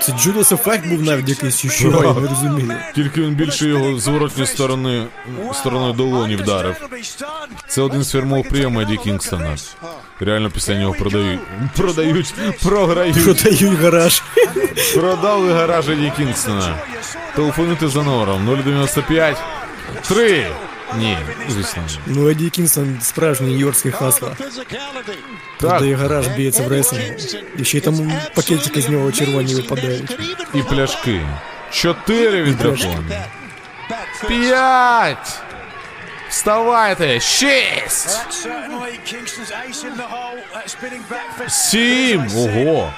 Це Джудас ефект був навіть якийсь, чи що, я не розумію. Тільки він більше його зворотньої сторони стороною долоні вдарив. Це один з фірмових прийомів Еді Кінгстона. Реально після нього продають. Продають, програють. Продають гараж. Продали гараж Еді Кінгстона. Телефонуйте за номером 095 3. Ні, звісно. Ну, Еді Кінсон справжній нью-йоркський хасла. Так, гараж, б'ється в ресингу. І ще й там пакетики з нього червоні випадають. і пляшки. Чотири від дракона. П'ять. Вставайте. Шість. Сім. Ого.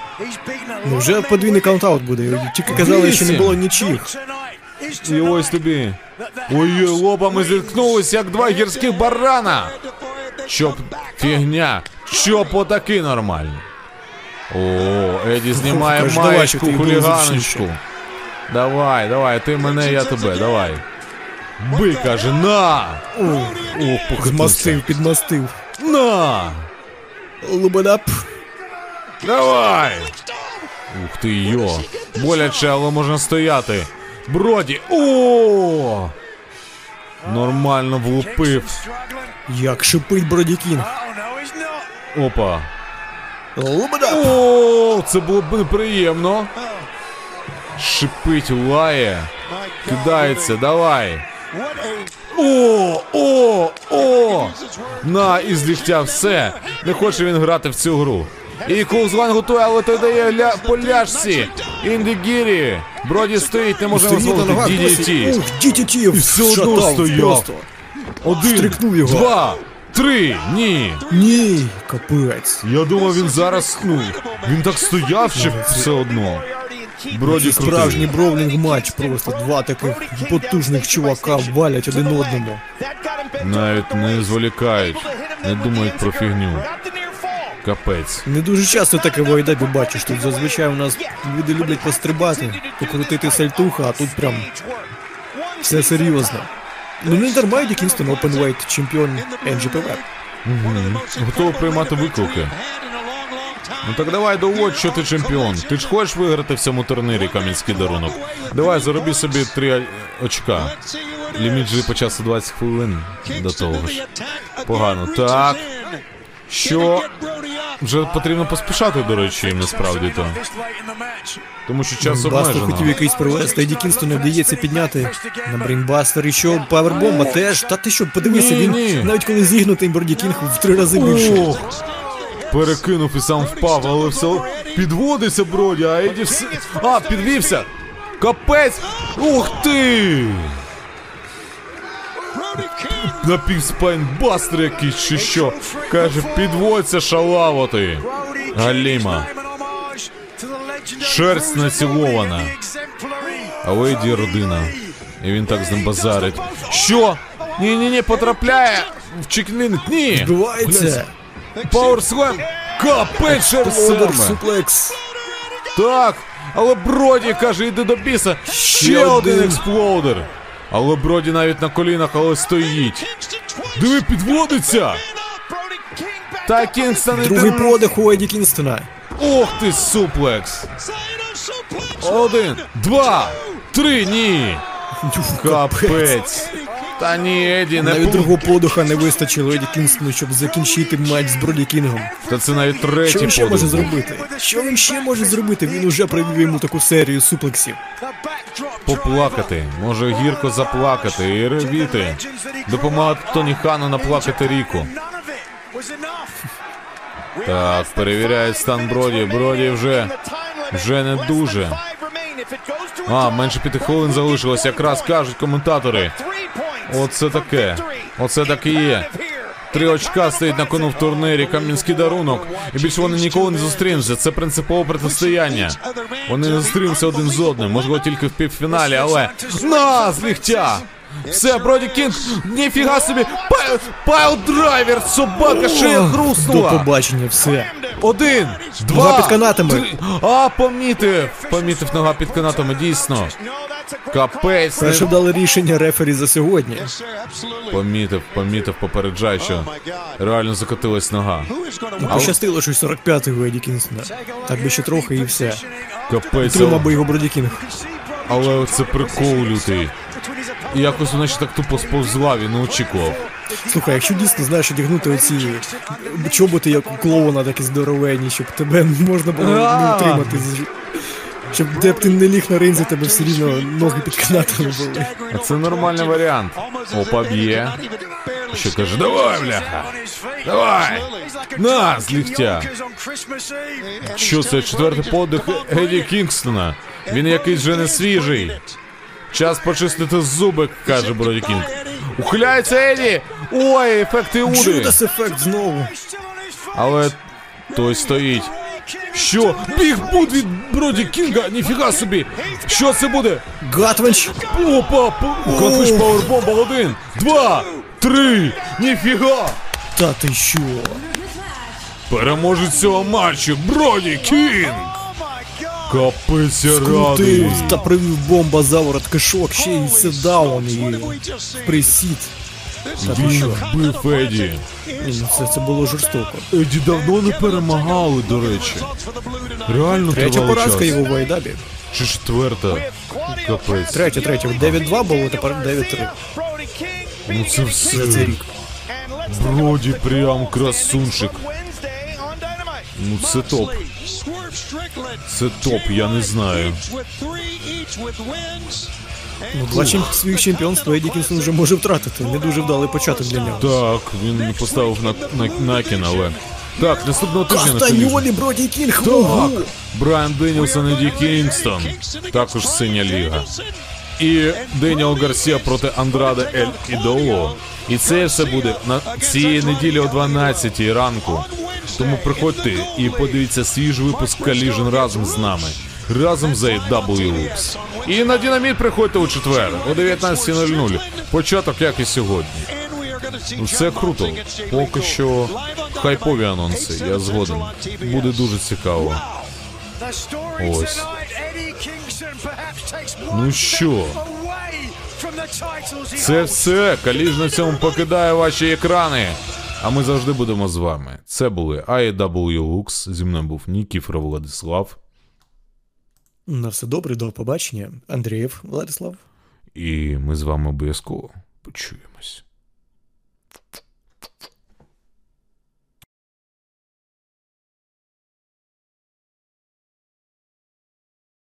Ну вже подвійний count-out буде. Тільки казали, що не було нічих. І ось тобі. Ой, лобами зіткнулись, як два гірських барана. Щоб фігня. Щоб отаки нормально. О, Еді знімає маєчку, хуліганочку. Давай, давай, ти мене, я тебе, давай. Бий, каже, на! О, О, змастив, підмастив. На! Лубадап. Давай! Ух ти йо! Боляче, але можна стояти. Броді! О! Нормально влупив. Як шипить Броді Кінг. Опа. О, це було б неприємно. Шипить, лає. Кидається, давай. О, о, о! На, із ліхтя все. Не хоче він грати в цю гру. І Коузлан готує, але той дає ля... по ляшці. Індігірі. Броді стоїть, не може досі. DDT. Ух, DDT. І все одно стояв. просто. Один, Стрикнув його. два, три. Ні. Ні, капець. Я думав, він зараз, ну, він так стояв ще все одно. Броді Це справжній бровлінг матч просто. Два таких потужних чувака валять один одному. Навіть не зволікають, не думають про фігню. Капець. Не дуже часто таке в Айдабі бачиш. Тут зазвичай у нас люди люблять пострибати, покрутити сальтуха, а тут прям все серйозно. Ну не дарма Еді Кінстон Openweight чемпіон NGPW. Готовий приймати виклики. Ну так давай доводь, що ти чемпіон. Ти ж хочеш виграти в цьому турнірі кам'янський дарунок. Давай, зароби собі три очка. Ліміт же по часу 20 хвилин до того ж. Погано. Так. Що вже потрібно поспішати, до речі, їм насправді то. Тому що час buster хотів якийсь привезти, Еді Кінгстон не вдається підняти на brainbuster. І що powerbomb а теж. Та ти що, подивися, Ні, він ні. навіть коли зігнутий Броді Кінг в три рази більше. Ох! Перекинув і сам впав, але все підводиться Броді, а Еді все. А, підвівся! Капець! Ух ти! Напівспайнбастер якийсь чи що. Каже, підводься шалавоти. Галіма. Шерсть націлована. А Еді родина. І він так з ним базарить. Що? Ні-ні-ні, потрапляє! В чеклінит. Ні! Відбувається. Пауерслем! Капець шерсть суплекс. Так, але Броді каже, йди до біса. Ще, Ще один. експлоудер. Але Броді навіть на колінах, але стоїть. Диви, підводиться! Та Кінгстон Другий подих у Еді Кінстона. Ох ти, суплекс! Один, два, три, ні! Капець! Та ні, Еді, не Навіть другого подиха не вистачило Еді Кінстону, щоб закінчити матч з Броді Кінгом. Та це навіть Що третій він ще може зробити? Що він ще може зробити? Він уже провів йому таку серію суплексів. Поплакати, може гірко заплакати і ревіти. Допомагати Тоні Хану наплакати ріку. Так, перевіряють стан Броді. Броді вже вже не дуже. А, менше п'яти хвилин залишилось, якраз кажуть коментатори. Оце таке. Оце так і є. Три очка стоїть на кону в турнірі, кам'янський дарунок. І більше вони ніколи не зустрінуться. Це принципове протистояння. Вони не зустрінуться один з одним, можливо, тільки в півфіналі, але. На, з ліктя! Все, Броді Кінг, ніфіга собі! Piledriver, собака До хрустнула! побачення, все. Один, два, Нога під канатами. три. А, помітив! Помітив нога під канатами, дійсно. Капець, Перше не... вдале рішення рефері за сьогодні. помітив, помітив, попереджай, що реально закотилась нога. Ну, пощастило, що 45-й у Еді Кінстона. Так би ще трохи і все. Капець, Тримав би його Броді Кінг. але це прикол лютий. І якось вона ще так тупо сповзла, він не очікував. Слухай, якщо дійсно знаєш одягнути оці чоботи, як у клоуна, такі здоровенні, щоб тебе можна було не утримати. з- Щоб де б ти не ліг на ринзі, тебе все рівно ноги під канатами були. А це нормальний варіант. Опа б'є. Що каже, давай, бляха. Давай. На, з ліхтя. Що це четвертий подих Еді Кінгстона? Він якийсь вже не свіжий. Час почистити зуби, каже Броді Кінг. Ухиляється Еді! Ой, ефекти Уди! Чудас ефект знову. Але той стоїть. Що? Біг буд від Броді Кінга? Ніфіга собі! Що це буде? Гатвенч! Опа! Конфиш пауербомба один, два, три! Ніфіга! Та ти що? Переможець цього матчу Броді Кінг! Капець радий! та привів бомба заворот кишок, ще й седаун і присід. Він вбив Еді. Це, це було жорстоко. Еді давно не перемагали, до речі. Реально Третя поразка час. його в Айдабі. Чи четверта? Капець. Третя, третя. 9-2 було, тепер 9-3. Ну це все. За цей рік. Броді прям красунчик. Ну це топ. Це топ, я не знаю. Ну, два чемп- своїх чемпіонства Еді Кінгстон вже може втратити. Не дуже вдалий початок для нього. Так, він поставив на, на, накін, але. Так, наступного тижня на. Кастаньолі, Броді Кінг, Так, ого! Брайан Деніелсон і Еді Кінгстон. Також синя ліга. І Деніел Гарсія проти Андраде Ель Ідоло. І це все буде на цієї неділі о 12 ранку. Тому приходьте і подивіться свіжий випуск Collision разом з нами разом з AW І на Динаміт приходьте у четвер о 19.00. Початок, як і сьогодні. Все круто. Поки що хайпові анонси. Я згоден. Буде дуже цікаво. Ось. Ну що? Це все. Каліж на цьому покидає ваші екрани. А ми завжди будемо з вами. Це були AEW Lux, Зі мною був Нікіфор Владислав. На все добре, до побачення, Андрієв Владислав. І ми з вами обов'язково почуємось.